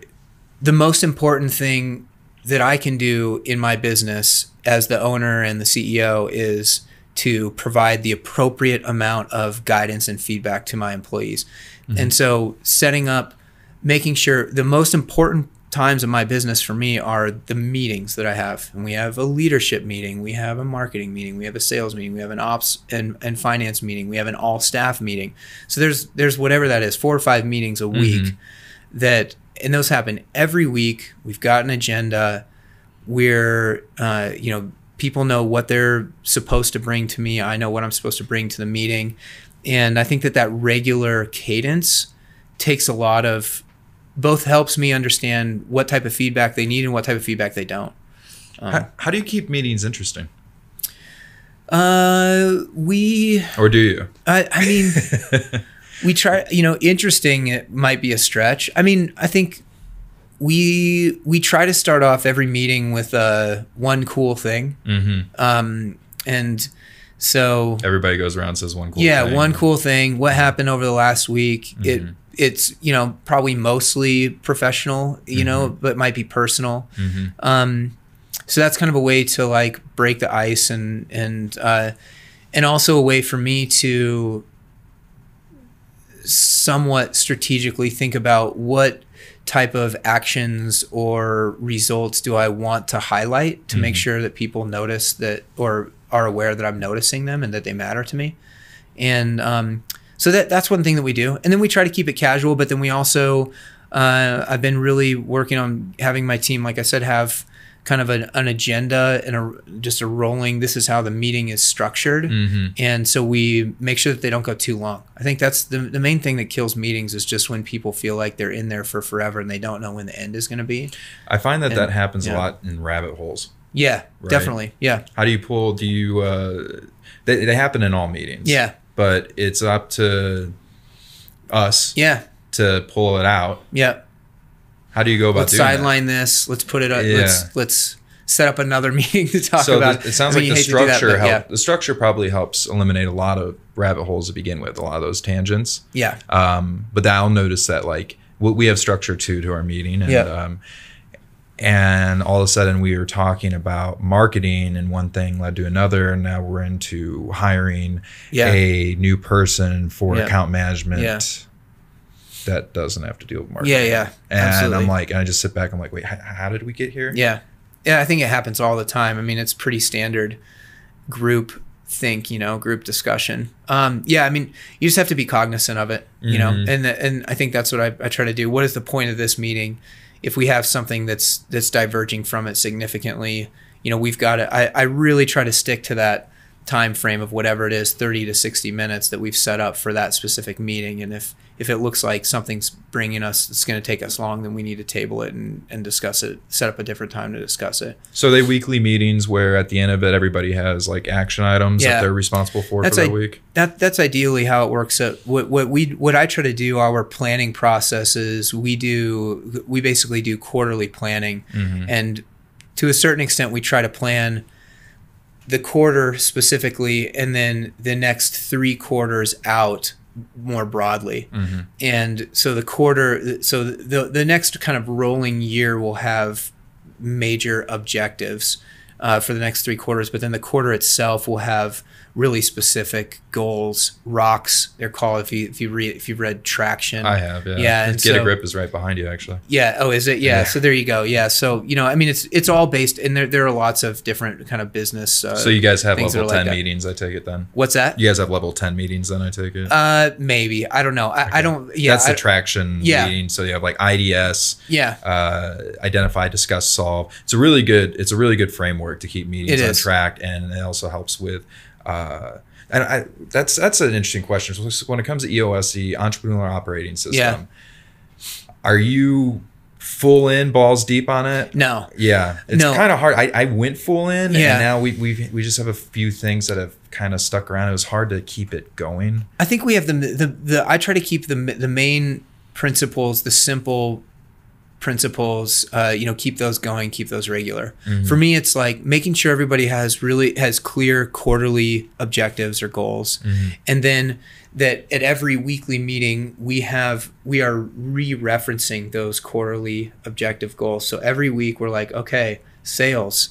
the most important thing that i can do in my business as the owner and the ceo is to provide the appropriate amount of guidance and feedback to my employees. Mm-hmm. And so setting up making sure the most important times in my business for me are the meetings that I have. And we have a leadership meeting, we have a marketing meeting, we have a sales meeting, we have an ops and, and finance meeting, we have an all staff meeting. So there's there's whatever that is, four or five meetings a week that and those happen every week. We've got an agenda. We're uh, you know, people know what they're supposed to bring to me. I know what I'm supposed to bring to the meeting. And I think that that regular cadence takes a lot of both helps me understand what type of feedback they need and what type of feedback they don't. how, how do you keep meetings interesting, Uh, we, or do you? I, I mean, we try. You know, interesting. It might be a stretch. I mean, I think we we try to start off every meeting with uh, one cool thing. Mm-hmm. Um, and so Everybody goes around and says one cool. Thing. Yeah, thing. one cool thing. What happened over the last week? It it's you know probably mostly professional, you know, Mm-hmm. but might be personal. Um, so that's kind of a way to like break the ice and and uh, and also a way for me to somewhat strategically think about what type of actions or results do I want to highlight to make sure that people notice that or are aware that I'm noticing them and that they matter to me. And um, so that that's one thing that we do. And then we try to keep it casual, but then we also uh, I've been really working on having my team, like I said, have kind of an, an agenda and a just a rolling. This is how the meeting is structured, Mm-hmm. and so we make sure that they don't go too long. I think that's the the main thing that kills meetings is just when people feel like they're in there for forever and they don't know when the end is going to be. I find that And- that happens yeah. a lot in rabbit holes. Yeah, Right. definitely. Yeah, How do you pull? Do you? Uh, they, they happen in all meetings. yeah, But it's up to us yeah, to pull it out. yeah. How do you go about Let's doing that? sideline this. Let's put it. up Yeah. Let's let's set up another meeting to talk so about. the, it sounds I mean, like the you hate to do that, structure but help, the structure probably helps eliminate a lot of rabbit holes to begin with a lot of those tangents Yeah, um, but I'll notice that like we we have structure too to our meeting and Yeah. um, and all of a sudden we were talking about marketing and one thing led to another and now we're into hiring Yeah. a new person for Yeah. account management Yeah. that doesn't have to deal with marketing yeah, yeah. and absolutely. I'm like and I just sit back I'm like wait how, how did we get here Yeah. Yeah, I think it happens all the time. I mean, it's pretty standard group think, you know, group discussion. Um, yeah, I mean, you just have to be cognizant of it, you know, Mhm. and and I think that's what I, I try to do. What is the point of this meeting? If we have something that's that's diverging from it significantly, you know, we've got to. I, I really try to stick to that time frame of whatever it is, thirty to sixty minutes that we've set up for that specific meeting. And if if it looks like something's bringing us, it's going to take us long, then we need to table it and, and discuss it, set up a different time to discuss it. so they weekly meetings where at the end of it everybody has like action items Yeah. that they're responsible for That's for that week That that's ideally how it works. What what we what I try to do our planning process is we do we basically do quarterly planning, Mhm. and to a certain extent we try to plan the quarter specifically, and then the next three quarters out more broadly. Mhm. And so the quarter, so the the next kind of rolling year will have major objectives uh, for the next three quarters, but then the quarter itself will have really specific goals. Rocks, they're called. If you if you read if you've read Traction, I have, yeah. Yeah, and Get a grip is right behind you, actually. yeah. Oh, is it? Yeah. Yeah. So there you go. Yeah. So you know, I mean, it's it's all based, and there there are lots of different kind of business. Uh, so you guys have level are like ten meetings, I take it then. What's that? You guys have level ten meetings, then I take it. Uh, maybe I don't know. I, I don't. Yeah. That's the I- traction yeah. meeting. So you have like IDS, yeah. uh, identify, discuss, solve. It's a really good. It's a really good framework to keep meetings on track, and it also helps with. Uh, and I, that's that's an interesting question. So when it comes to EOS, the entrepreneurial operating system, Yeah. are you full in, balls deep on it? No. Yeah, it's No. kind of hard. I, I went full in, Yeah. and now we we we just have a few things that have kind of stuck around. It was hard to keep it going. I think we have the the the. I try to keep the the main principles, the simple principles. Uh, you know, keep those going, keep those regular. For me, it's like making sure everybody has really has clear quarterly objectives or goals, and then that at every weekly meeting we have we are re-referencing those quarterly objective goals. So every week we're like, okay, sales.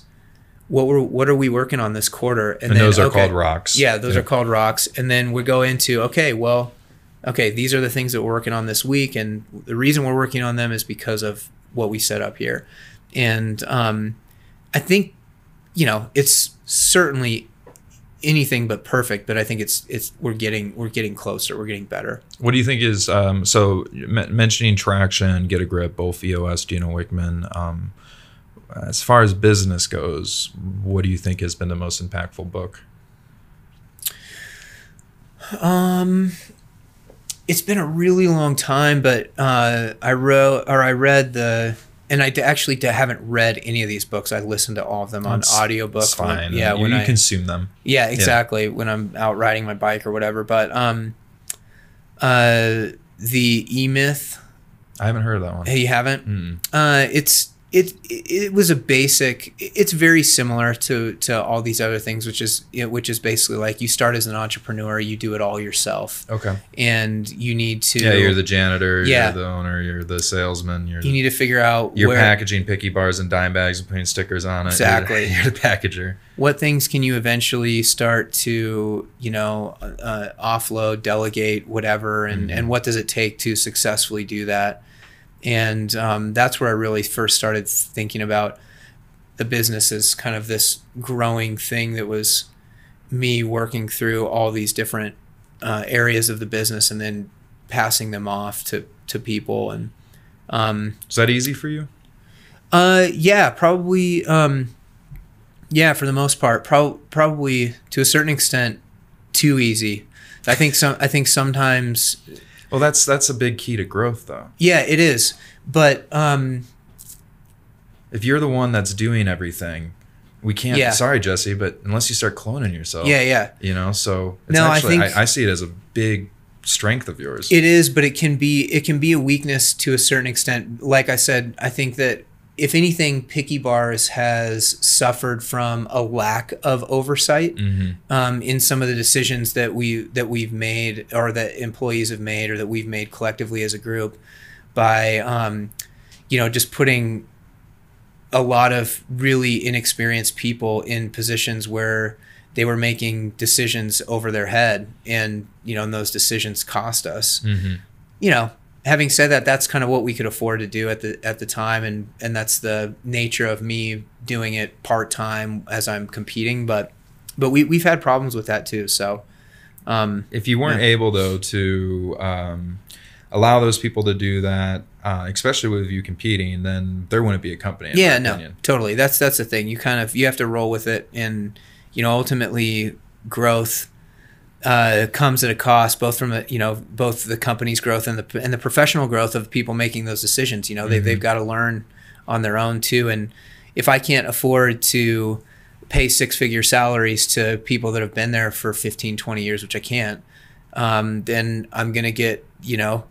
What were what are we working on this quarter? And, those are okay, called rocks. yeah, those are called rocks. And then we go into okay, well, okay, these are the things that we're working on this week, and the reason we're working on them is because of what we set up here. And um, I think, you know, it's certainly anything but perfect, but I think it's it's we're getting we're getting closer, we're getting better. What do you think is um, so m- mentioning traction, get a grip, both EOS, Gino Wickman. Um, as far as business goes, what do you think has been the most impactful book? Um, it's been a really long time, but uh, I wrote or I read the. And I actually haven't read any of these books. I listened to all of them on That's- audiobook. It's when- fine. yeah, you, when you I consume them. Yeah, exactly. When I'm out riding my bike or whatever. But um, uh, the E Myth, I haven't heard of that one. hey, you haven't? Mm. Uh, it's it it was a basic it's very similar to to all these other things which is you know, which is basically like you start as an entrepreneur you do it all yourself Okay. and you need to Yeah, you're the janitor. Yeah. You're the owner. You're the salesman. You're you need to figure out you're where packaging picky bars and dime bags and putting stickers on it. Exactly. You're, you're the packager. what things can you eventually start to you know uh, offload delegate whatever and Mhm. and what does it take to successfully do that and um, that's where i really first started thinking about the business as kind of this growing thing that was me working through all these different uh, areas of the business and then passing them off to to people and um, Is that easy for you? uh, yeah, probably. Um, yeah, for the most part, prob- probably to a certain extent, too easy. I think some. I think sometimes. Well, that's that's a big key to growth, though. Yeah, it is. But um, If you're the one that's doing everything, we can't. Yeah. Sorry, Jesse, but unless you start cloning yourself, yeah, yeah, you know. So it's No, actually, I, think- I, see it as a big strength of yours. it is. But it can be. It can be a weakness to a certain extent. Like I said, I think that if anything, Picky Bars has suffered from a lack of oversight. hmm um, in some of the decisions that we that we've made or that employees have made or that we've made collectively as a group by um, you know just putting a lot of really inexperienced people in positions where they were making decisions over their head and you know and those decisions cost us hmm you know having said that that's kind of what we could afford to do at the at the time and and that's the nature of me doing it part-time as I'm competing but but we we've had problems with that too so um If you weren't Yeah. able though to um, allow those people to do that, uh, especially with you competing, then there wouldn't be a company. yeah no opinion. totally that's that's the thing you kind of you have to roll with it and you know ultimately growth uh, comes at a cost both from the, you know both the company's growth and the and the professional growth of people making those decisions you know they, Mhm. they've got to learn on their own too and if i can't afford to pay six figure salaries to people that have been there for 15 20 years which i can't um, then i'm going to get you know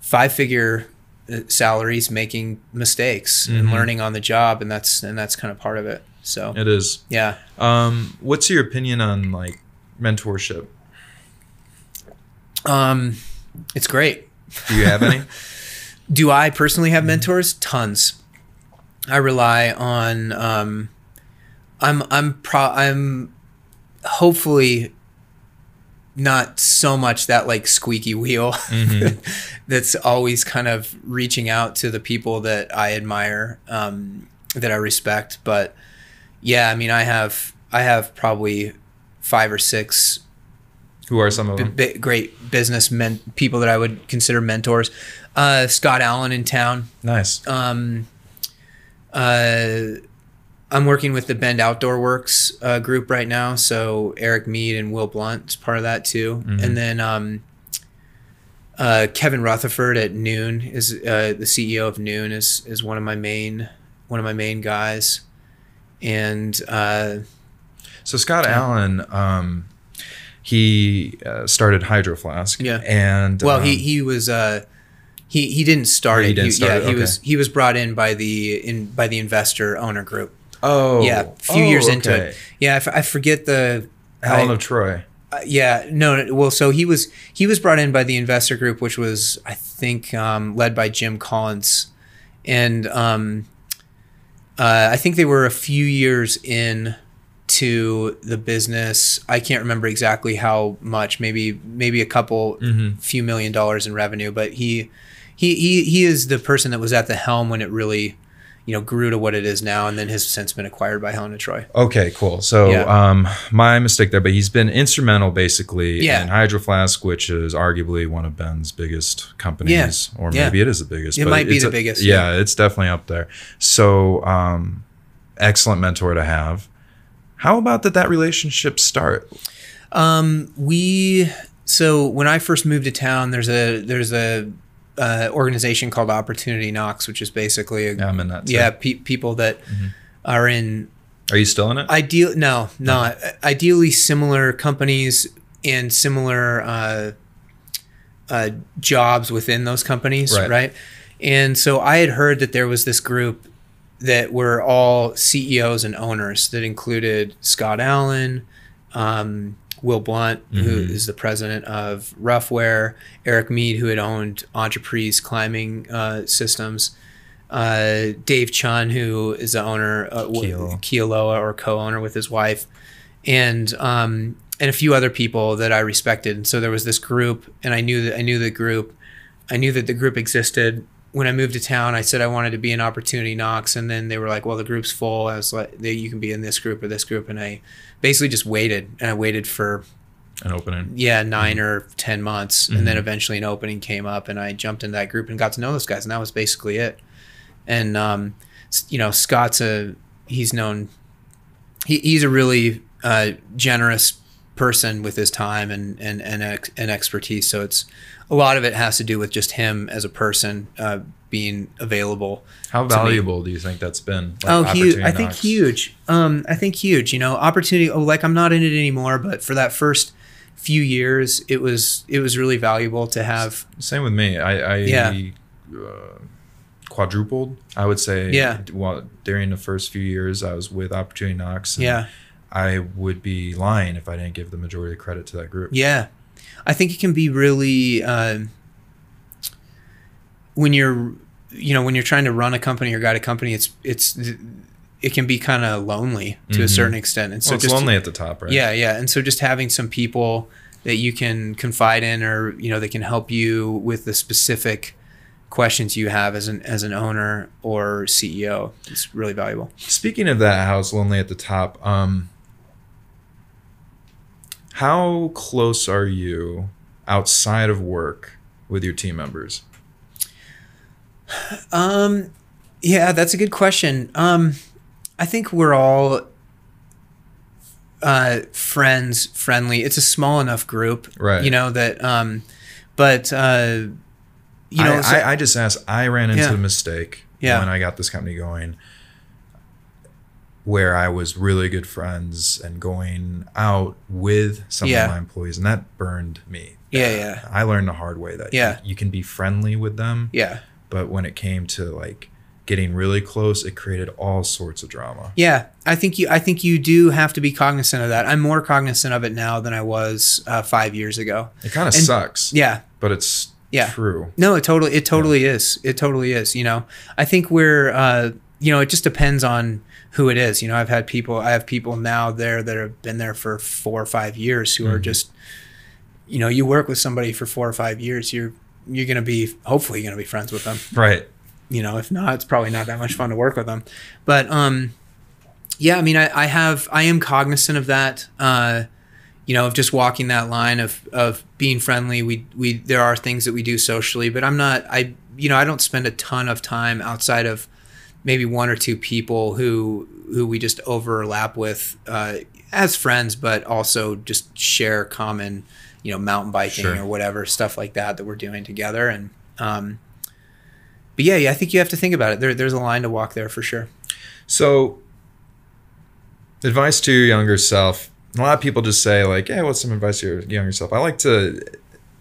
five figure uh, salaries making mistakes and Mhm. learning on the job and that's and that's kind of part of it so It is. yeah Um, what's your opinion on like mentorship? Um, it's great Do you have any? Do I personally have mentors? Tons. I rely on. Um, I'm I'm pro. I'm hopefully not so much that like squeaky wheel Mhm. that's always kind of reaching out to the people that I admire, um, that I respect. But yeah, I mean, I have I have probably five or six Who are some of b- them? bi- great business men people that I would consider mentors. Uh, Scott Allen in town. Nice. Um, uh, I'm working with the Bend Outdoor Worx uh, group right now, so Eric Mead and Will Blunt is part of that too. Mhm. And then um, uh, Kevin Rutherford at Nuun is uh, the CEO of Nuun is is one of my main one of my main guys. And uh, So Scott Allen, um, he uh, started Hydro Flask. Yeah. And well, um, he he was uh, he he didn't start he it. didn't start yeah, it? he was he was brought in by the in by the investor owner group. Oh. yeah, a few oh, years into it. Yeah, I, f- I forget the. Helen I- of Troy. uh, yeah, no, no. Well, so he was he was brought in by the investor group, which was I think um, led by Jim Collins, and um, uh, I think they were a few years in to the business. I can't remember exactly how much. Maybe maybe a couple Mhm. few million dollars in revenue, but he he he he is the person that was at the helm when it really you know grew to what it is now, and then has since been acquired by Helen of Troy. Okay, cool. So, Yeah. um, my mistake there, but he's been instrumental basically Yeah. in Hydro Flask, which is arguably one of Bend's biggest companies, or Yeah. maybe it is the biggest. It but might be the a- biggest, Yeah, it's definitely up there. So, um, excellent mentor to have. How about did that relationship start? Um, we so when I first moved to town, there's a there's a uh, organization called Opportunity Knocks, which is basically a, Yeah, I'm in that. too. yeah pe- people that are in Are you still in it? ideal no not ideally similar companies and similar uh, uh, jobs within those companies Right. right. and so i had heard that there was this group that were all CEOs and owners that included Scott Allen, um, Will Blunt, who Mhm. is the president of Ruffwear, Eric Mead, who had owned Entreprise Climbing uh, Systems, uh, Dave Chun, who is the owner uh, w- Kealo. Kialoa or co-owner with his wife, and um, and a few other people that I respected. And so there was this group, and I knew that I knew the group. I knew that the group existed. When I moved to town, I said I wanted to be in Opportunity Knocks, and then they were like, "Well, the group's full." I was like, "You can be in this group or this group," and I basically just waited, and I waited for An opening. yeah 9 or ten months, and then Mhm. eventually an opening came up, and I jumped into that group and got to know those guys, and that was basically it. And um, you know, Scott's a he's known he, he's a really uh, generous person with his time and and and, ex- and expertise. So it's a lot of it has to do with just him as a person uh, being available. How valuable do you think that's been? Like, oh, huge! I think huge. Um, I think huge. You know, opportunity. Oh, like I'm not in it anymore, but for that first few years, it was it was really valuable to have. Same with me. I, I Yeah. uh, quadrupled. I would say. Yeah. Well, during the first few years, I was with Opportunity Knocks. and Yeah, I would be lying if I didn't give the majority of credit to that group. yeah. I think it can be really uh, when you're you know when you're trying to run a company or guide a company. It's it's it can be kind of lonely to a Mhm. certain extent, and so well, it's just lonely at the top, right? Yeah, yeah. And so just having some people that you can confide in or, you know, that can help you with the specific questions you have as an as an owner or CEO is really valuable. Speaking of that house, lonely at the top. Um, how close are you outside of work with your team members? Um yeah, that's a good question. Um I think we're all uh friends friendly. It's a small enough group, Right. you know that um but uh you know I, so- I, I just asked. I ran into Yeah. a mistake Yeah. when I got this company going, where I was really good friends and going out with some Yeah. of my employees, and that burned me. Yeah, yeah. I learned the hard way that Yeah. you, you can be friendly with them, yeah. but when it came to like getting really close, it created all sorts of drama. Yeah, I think you. I think you do have to be cognizant of that. I'm more cognizant of it now than I was uh, five years ago. It kind of sucks, Yeah, but it's Yeah. true. no, it totally, it totally is. It totally is. You know, I think we're, uh, you know, it just depends on who it is. You know, I've had people. I have people now there that have been there for four or five years who are Mhm. just, you know, you work with somebody for four or five years. You're you're gonna be hopefully you're gonna be friends with them. Right. you know if not it's probably not that much fun to work with them but um yeah i mean i, I have i am cognizant of that uh you know of just walking that line of of being friendly we we there are things that we do socially but i'm not i you know i don't spend a ton of time outside of maybe one or two people who who we just overlap with uh as friends but also just share common you know mountain biking Sure. or whatever stuff like that that we're doing together and um but yeah, yeah, I think you have to think about it. There, there's a line to walk there for sure. So, advice to your younger self. A lot of people just say like, "Hey, what's some advice to your younger self?" I like to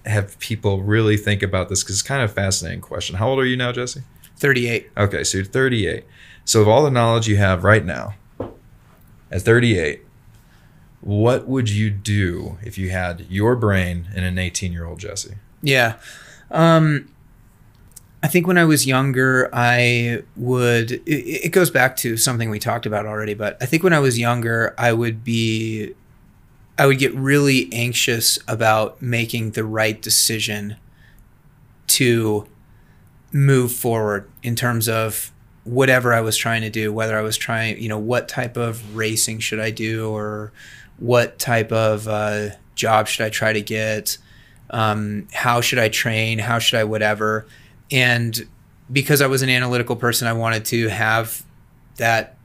have people really think about this because it's kind of a fascinating question. How old are you now, Jesse? 38. Okay, so you're 38. So, of all the knowledge you have right now, at 38, what would you do if you had your brain in an 18 year old Jesse? Yeah. Um, I think when I was younger, I would. It, it goes back to something we talked about already, but I think when I was younger, I would be. I would get really anxious about making the right decision to move forward in terms of whatever I was trying to do, whether I was trying, you know, what type of racing should I do or what type of uh, job should I try to get? Um, how should I train? How should I whatever? And because I was an analytical person, I wanted to have that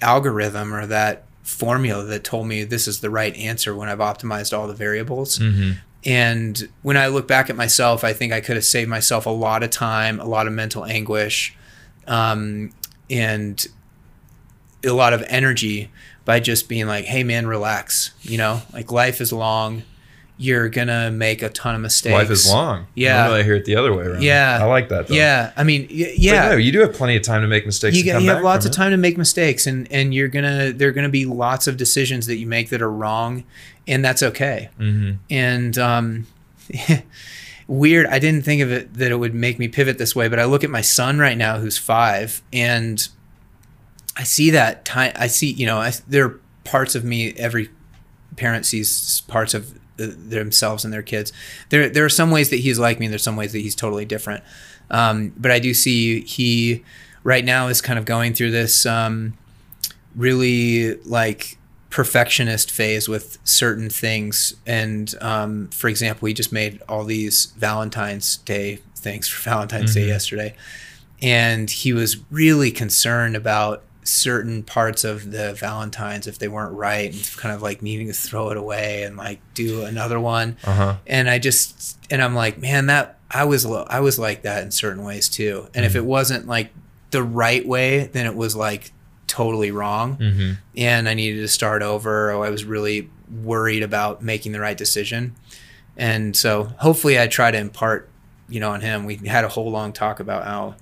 algorithm or that formula that told me this is the right answer when I've optimized all the variables. Mm-hmm. And when I look back at myself, I think I could have saved myself a lot of time, a lot of mental anguish, um, and a lot of energy by just being like, hey, man, relax. You know, like life is long. You're gonna make a ton of mistakes. Life is long. Yeah. I hear it the other way around. Yeah. I like that though. Yeah, I mean, y- yeah. no, you do have plenty of time to make mistakes. you, and get, you have lots of it. time to make mistakes and and you're gonna there are gonna be lots of decisions that you make that are wrong and that's okay Mhm. and um weird i didn't think of it that it would make me pivot this way but i look at my son right now who's five and i see that time i see you know I, there are parts of me every parent sees parts of themselves and their kids. There there are some ways that he's like me and there's some ways that he's totally different. Um, but i do see he right now is kind of going through this um, really like perfectionist phase with certain things. And um, for example he just made all these valentine's day things for valentine's day Mhm. yesterday. And he was really concerned about certain parts of the valentines if they weren't right and kind of like needing to throw it away and like do another one Uh-huh. and I just and I'm like, man, that I was I was like that in certain ways too. And if it wasn't like the right way, then it was like totally wrong, Mm-hmm. and I needed to start over. Or I was really worried about making the right decision, and so hopefully I try to impart, you know, on him. We had a whole long talk about how,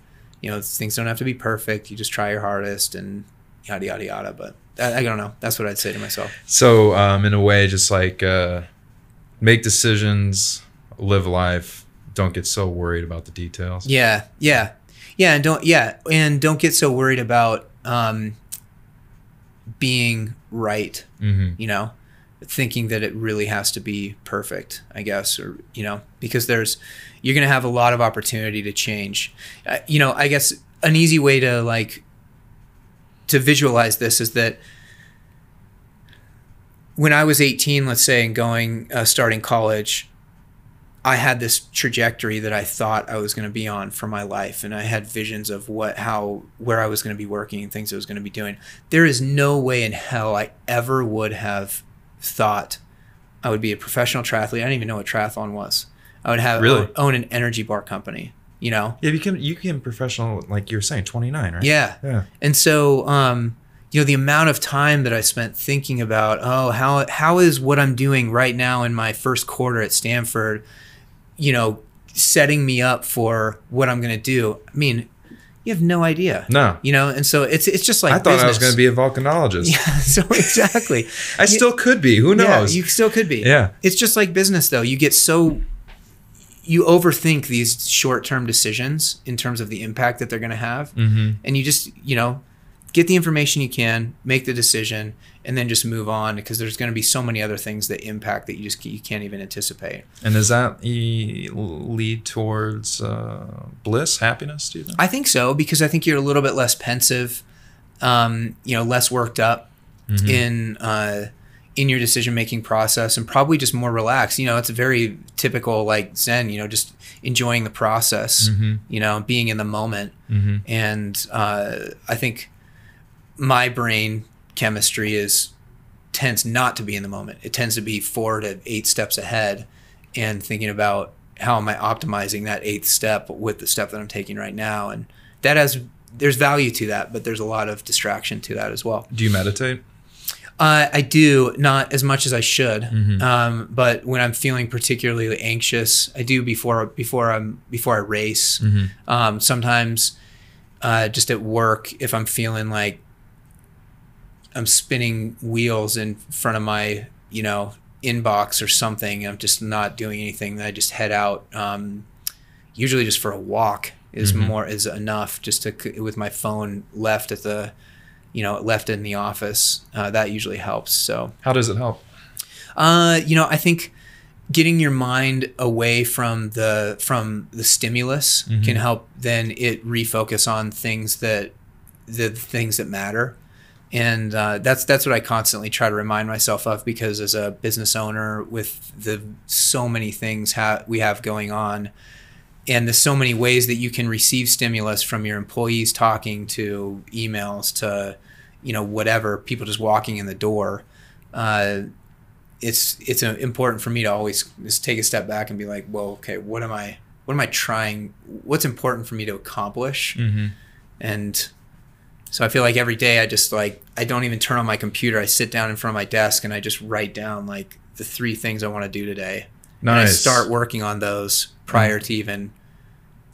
you know, things don't have to be perfect. You just try your hardest and yada yada yada. But I, I don't know. That's what I'd say to myself. So, um, in a way, just like uh, make decisions, live life. Don't get so worried about the details. Yeah, yeah, yeah, and don't yeah, and don't get so worried about um, being right. Mm-hmm. You know, thinking that it really has to be perfect. I guess, or you know, because there's you're gonna have a lot of opportunity to change. Uh, you know, I guess an easy way to like to visualize this is that when I was 18, let's say, and going uh, starting college, I had this trajectory that I thought I was going to be on for my life, and I had visions of what, how, where I was going to be working and things I was going to be doing. There is no way in hell I ever would have thought I would be a professional triathlete. I didn't even know what triathlon was. I would have Really? own, an energy bar company. You know, Yeah, you can you can professional like you were saying, twenty nine, right? yeah. Yeah. And so, um, you know, the amount of time that I spent thinking about, oh, how how is what I'm doing right now in my first quarter at Stanford, you know, setting me up for what I'm going to do? I mean, you have no idea. No. You know, and so it's it's just like I thought I was going to be a volcanologist. Yeah, so exactly. I still could be. Who knows? Yeah, you still could be. Yeah. It's just like business though. You get so you overthink these short-term decisions in terms of the impact that they're going to have mm-hmm. and you just you know get the information you can make the decision and then just move on because there's going to be so many other things that impact that you just you can't even anticipate And does that lead towards uh, bliss, happiness? Do you think? i think so because i think you're a little bit less pensive um, you know less worked up Mhm. in uh, in your decision making process and probably just more relaxed you know it's a very typical like zen you know just enjoying the process Mhm. you know being in the moment Mm-hmm. and uh, I think my brain chemistry is tends not to be in the moment. It tends to be four to eight steps ahead, and thinking about how am I optimizing that eighth step with the step that I'm taking right now, and that has there's value to that, but there's a lot of distraction to that as well. Do you meditate? Uh, I do not as much as I should, Mhm. um, but when I'm feeling particularly anxious, I do before before I'm before I race. Mhm. Um, sometimes, uh, just at work, if I'm feeling like I'm spinning wheels in front of my, you know, inbox or something, I'm just not doing anything. I just head out. Um, usually, just for a walk is Mhm. more is enough. Just to with my phone left at the, you know, left in the office. Uh, that usually helps. So. How does it help? Uh, you know, I think getting your mind away from the from the stimulus Mhm. can help then it refocus on things that the things that matter. And uh, that's that's what I constantly try to remind myself of because as a business owner with the so many things ha- we have going on, and there's so many ways that you can receive stimulus from your employees talking to emails to, you know, whatever people just walking in the door. Uh, it's it's important for me to always just take a step back and be like, well, okay, what am I what am I trying? What's important for me to accomplish? Mm-hmm. And so I feel like every day I just like I don't even turn on my computer. I sit down in front of my desk and I just write down like the three things I want to do today. And I start working on those prior to even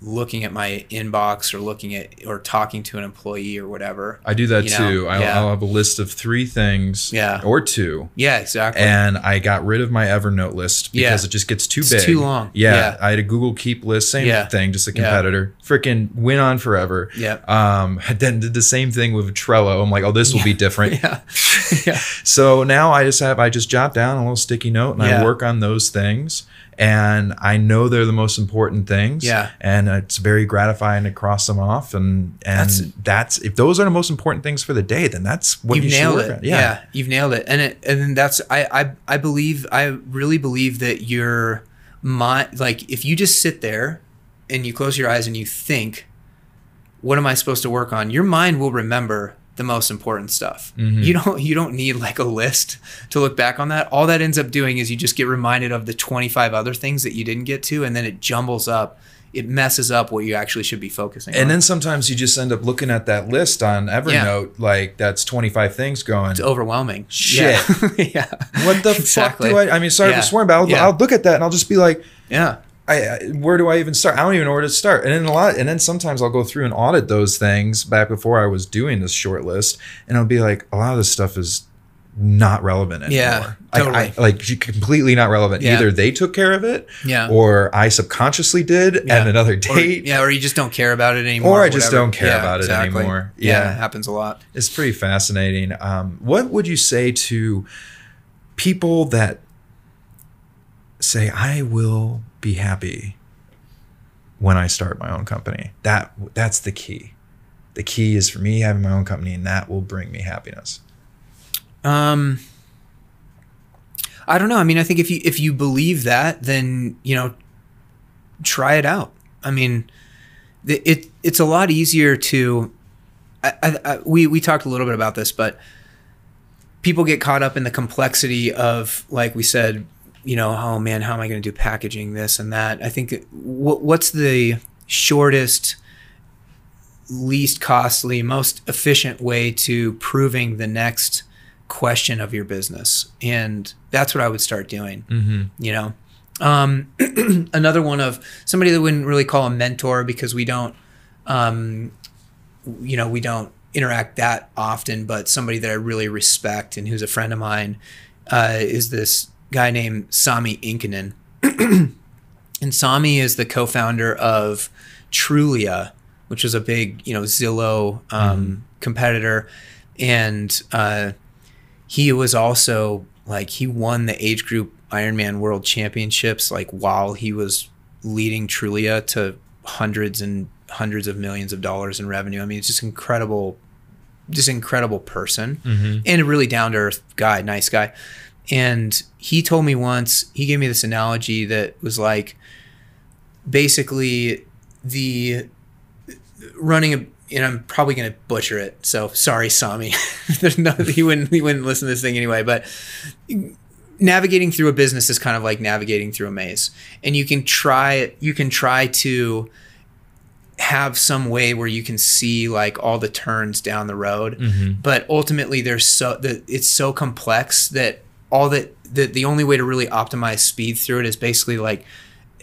looking at my inbox or looking at or talking to an employee or whatever. I do that you know, too. I'll, yeah. I'll have a list of three things, Yeah. or two, Yeah, exactly. and I got rid of my Evernote list because Yeah. it just gets too It's big. too long. Yeah, Yeah. I had a Google Keep list, same Yeah. thing, just a competitor. Freaking went on forever. yeah. Um, then did the same thing with Trello. I'm like, oh, this will be different. Yeah. yeah. So now I just have I just jot down a little sticky note and I work on those things. And I know they're the most important things. Yeah. And it's very gratifying to cross them off. And and That's- that's, if those are the most important things for the day, then that's what you've you should nailed work it. on. Yeah. you've nailed it. And it and then that's I I I believe I really believe that your mind like if you just sit there and you close your eyes and you think, what am I supposed to work on? Your mind will remember the most important stuff. Mm-hmm. You don't you don't need like a list to look back on that. All that ends up doing is you just get reminded of the 25 other things that you didn't get to and then it jumbles up. It messes up what you actually should be focusing on. And then sometimes you just end up looking at that list on Evernote, like that's 25 things going. it's overwhelming. Shit. Yeah. yeah. What the Exactly. fuck do I? I mean, sorry Yeah. for swearing, but I'll, Yeah. I'll look at that and I'll just be like, Yeah. I, I where do I even start? I don't even know where to start. And then a lot, and then sometimes I'll go through and audit those things back before I was doing this short list, and I'll be like, a lot of this stuff is not relevant anymore. Yeah, Like, totally. I, like completely not relevant. Yeah. Either they took care of it, Yeah. or I subconsciously did Yeah. at another Or, date. yeah, or you just don't care about it anymore. Or I just whatever. don't care about it anymore. Yeah. Yeah. it happens a lot. It's pretty fascinating. Um, what would you say to people that say, "I will be happy when I start my own company"? That that's the key. The key is for me having my own company, and that will bring me happiness. Um, I don't know. I mean, I think if you if you believe that, then you know, try it out. I mean, it it's a lot easier to. I, I, I, we we talked a little bit about this, but people get caught up in the complexity of, like we said, you know, oh man, how am I going to do packaging this and that? I think what what's the shortest least costly, most efficient way to proving the next question of your business. And that's what I would start doing, Mm-hmm. you know. Um, another one of somebody that wouldn't really call a mentor because we don't, um, you know, we don't interact that often, but somebody that I really respect and who's a friend of mine uh, is this guy named Sami Inkinen. and Sami is the co-founder of Trulia, which was a big, you know, Zillow um, competitor, and uh, he was also like he won the age group Ironman World Championships like while he was leading Trulia to hundreds and hundreds of millions of dollars in revenue. I mean, it's just incredible, just incredible person and a really down to earth guy, nice guy. And he told me once, he gave me this analogy that was like basically the running a and I'm probably gonna butcher it. So sorry, Sami. There's no he wouldn't he wouldn't listen to this thing anyway. But navigating through a business is kind of like navigating through a maze, and you can try you can try to have some way where you can see like all the turns down the road mm-hmm. but ultimately there's so the, it's so complex that all that the, the only way to really optimize speed through it is basically like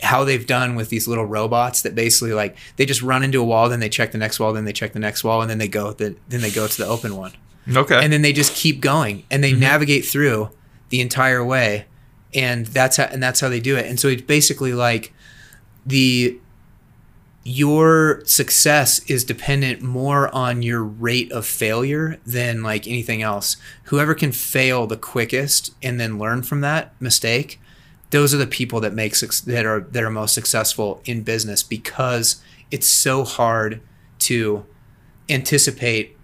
how they've done with these little robots that basically like they just run into a wall then they check the next wall then they check the next wall and then they go the, then they go to the open one. Okay. and then they just keep going and they mm-hmm. navigate through the entire way and that's how and that's how they do it. And so it's basically like the your success is dependent more on your rate of failure than like anything else whoever can fail the quickest and then learn from that mistake those are the people that make that are that are most successful in business because it's so hard to anticipate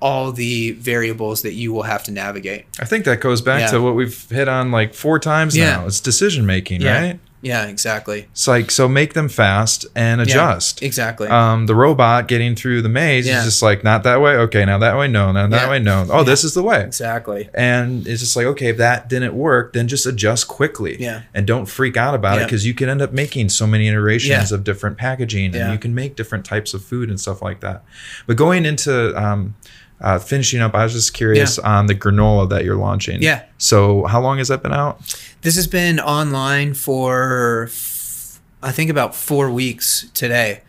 all the variables that you will have to navigate. I think that goes back Yeah. to what we've hit on like four times Yeah. now. It's decision making, Yeah. right? Yeah, exactly. It's like so make them fast and adjust. Exactly. Um, the robot getting through the maze Yeah. is just like not that way. Okay, now that way, no, now that Yeah. way, no. Oh, this is the way. exactly. And it's just like, okay, if that didn't work, then just adjust quickly. Yeah. And don't freak out about it because you can end up making so many iterations Yeah. of different packaging and Yeah. you can make different types of food and stuff like that. But going into um, uh, finishing up, I was just curious on the granola that you're launching. Yeah. So how long has that been out? This has been online for f- I think about four weeks today.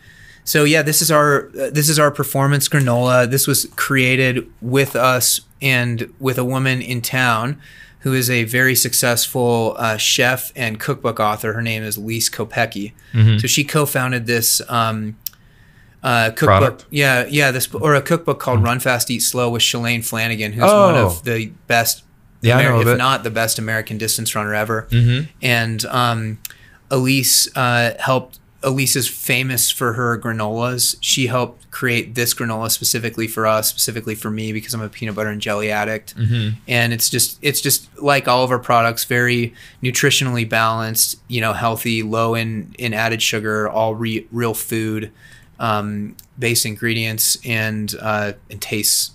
So yeah, this is our uh, this is our performance granola. This was created with us and with a woman in town who is a very successful uh, chef and cookbook author. Her name is Lise Kopecky. So she co-founded this um, uh, cookbook. Product? Yeah, yeah, this or a cookbook called Run Fast Eat Slow with Shalane Flanagan, who's one Oh. of the best Yeah, I know Amer- of if it. not the best American distance runner ever. Mhm. And um, Elyse uh, helped. Elyse is famous for her granolas. She helped create this granola specifically for us, specifically for me, because I'm a peanut butter and jelly addict. Mm-hmm. And it's just, it's just like all of our products, very nutritionally balanced. You know, healthy, low in in added sugar, all re- real food, um, base ingredients, and uh, and tastes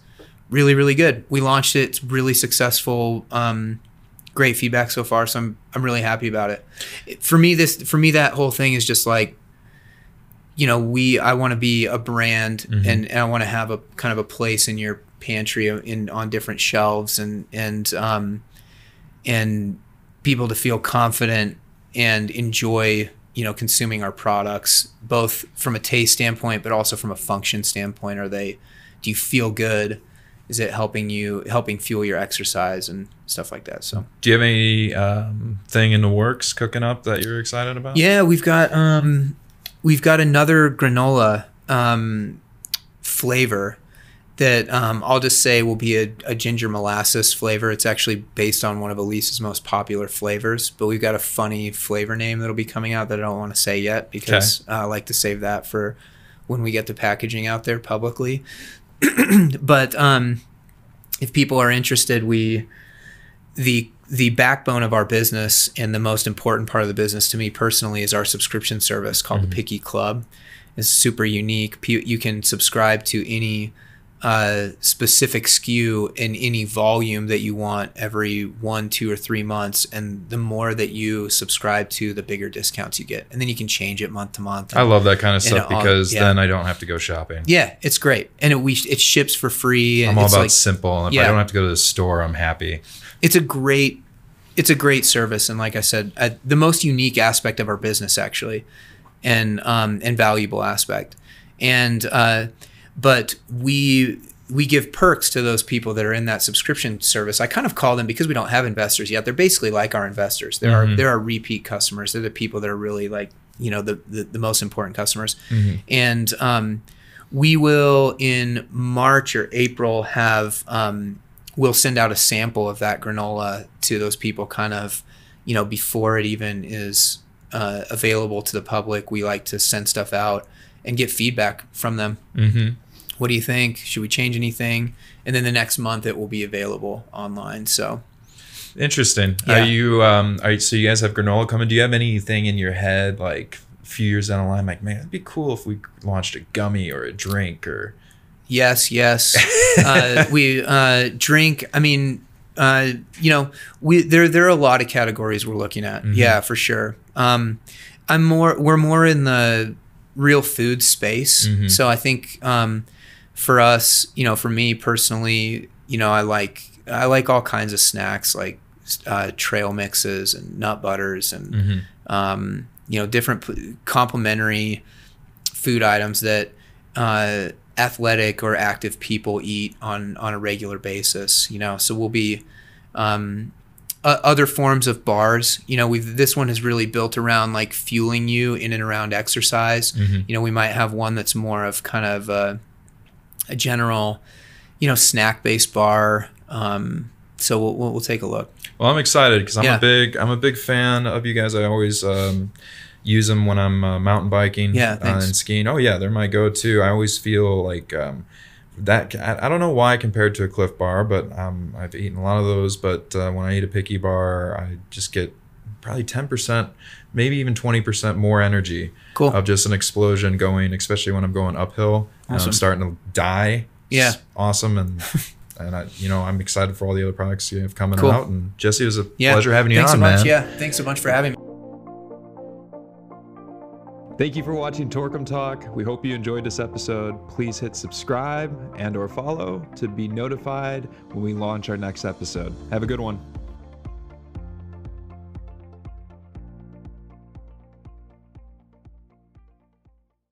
really really good. We launched it. It's really successful. Um, great feedback so far. So I'm I'm really happy about it. It- For me, this for me that whole thing is just like, you know, we I want to be a brand and, and I want to have a kind of a place in your pantry in on different shelves and and um and people to feel confident and enjoy you know consuming our products both from a taste standpoint but also from a function standpoint. Are they do you feel good? Is it helping you helping fuel your exercise and stuff like that? So. Do you have any um, thing in the works cooking up that you're excited about? yeah we've got um we've got another granola um flavor that um, I'll just say will be a, a ginger molasses flavor. It's actually based on one of Elyse's most popular flavors, but we've got a funny flavor name that'll be coming out that I don't want to say yet because uh, I like to save that for when we get the packaging out there publicly. but um, if people are interested, we the the backbone of our business and the most important part of the business to me personally is our subscription service called the Picky Club. It's super unique. You can subscribe to any uh, specific SKU in any volume that you want every one, two, or three months, and the more that you subscribe to, the bigger discounts you get, and then you can change it month to month. I love that kind of And stuff all- because yeah. then I don't have to go shopping. yeah, it's great, and it we it ships for free. And I'm all about like, simple. And if Yeah. I don't have to go to the store, I'm happy. it's a great it's a great service and like i said uh, the most unique aspect of our business actually and um, and valuable aspect and uh, but we we give perks to those people that are in that subscription service. I kind of call them because we don't have investors yet they're basically like our investors. They're our, they're our repeat customers. They're the people that are really like you know the the, the most important customers. And um, we will in march or april have um, we'll send out a sample of that granola to those people kind of you know before it even is uh, available to the public. We like to send stuff out and get feedback from them. Mm-hmm. What do you think should we change anything and then the next month it will be available online so Interesting. Yeah. Are you um are you, so you guys have granola coming? Do you have anything in your head like a few years down the line like man, it'd be cool if we launched a gummy or a drink or Yes, yes. uh, we uh, drink. I mean, uh, you know, we there there are a lot of categories we're looking at. Yeah, for sure. Um, I'm more. We're more in the real food space. So I think um, for us, you know, for me personally, you know, I like I like all kinds of snacks like uh, trail mixes and nut butters and um, you know different p- complementary food items that uh, athletic or active people eat on on a regular basis. You know, so we'll be um, uh, other forms of bars. You know, we've this one is really built around like fueling you in and around exercise. You know, we might have one that's more of kind of a, a general, you know, snack based bar. Um, so we'll, we'll we'll take a look. Well, I'm excited because I'm Yeah. a big I'm a big fan of you guys. I always um, use them when I'm uh, mountain biking Yeah, uh, and skiing. Oh yeah, they're my go-to. I always feel like um, that. I, I don't know why compared to a Clif Bar, but um, I've eaten a lot of those. But uh, when I eat a Picky Bar, I just get probably 10%, maybe even 20% more energy Cool. of just an explosion going, especially when I'm going uphill Um, awesome. I'm starting to die. Yeah. Awesome and. And I, you know, I'm excited for all the other products you have coming Cool. out. And Jesse, it was a Yeah. pleasure having you Thanks on, so much. man. Yeah. Thanks so much for having me. Thank you for watching Torquem Talk. We hope you enjoyed this episode. Please hit subscribe and or follow to be notified when we launch our next episode. Have a good one.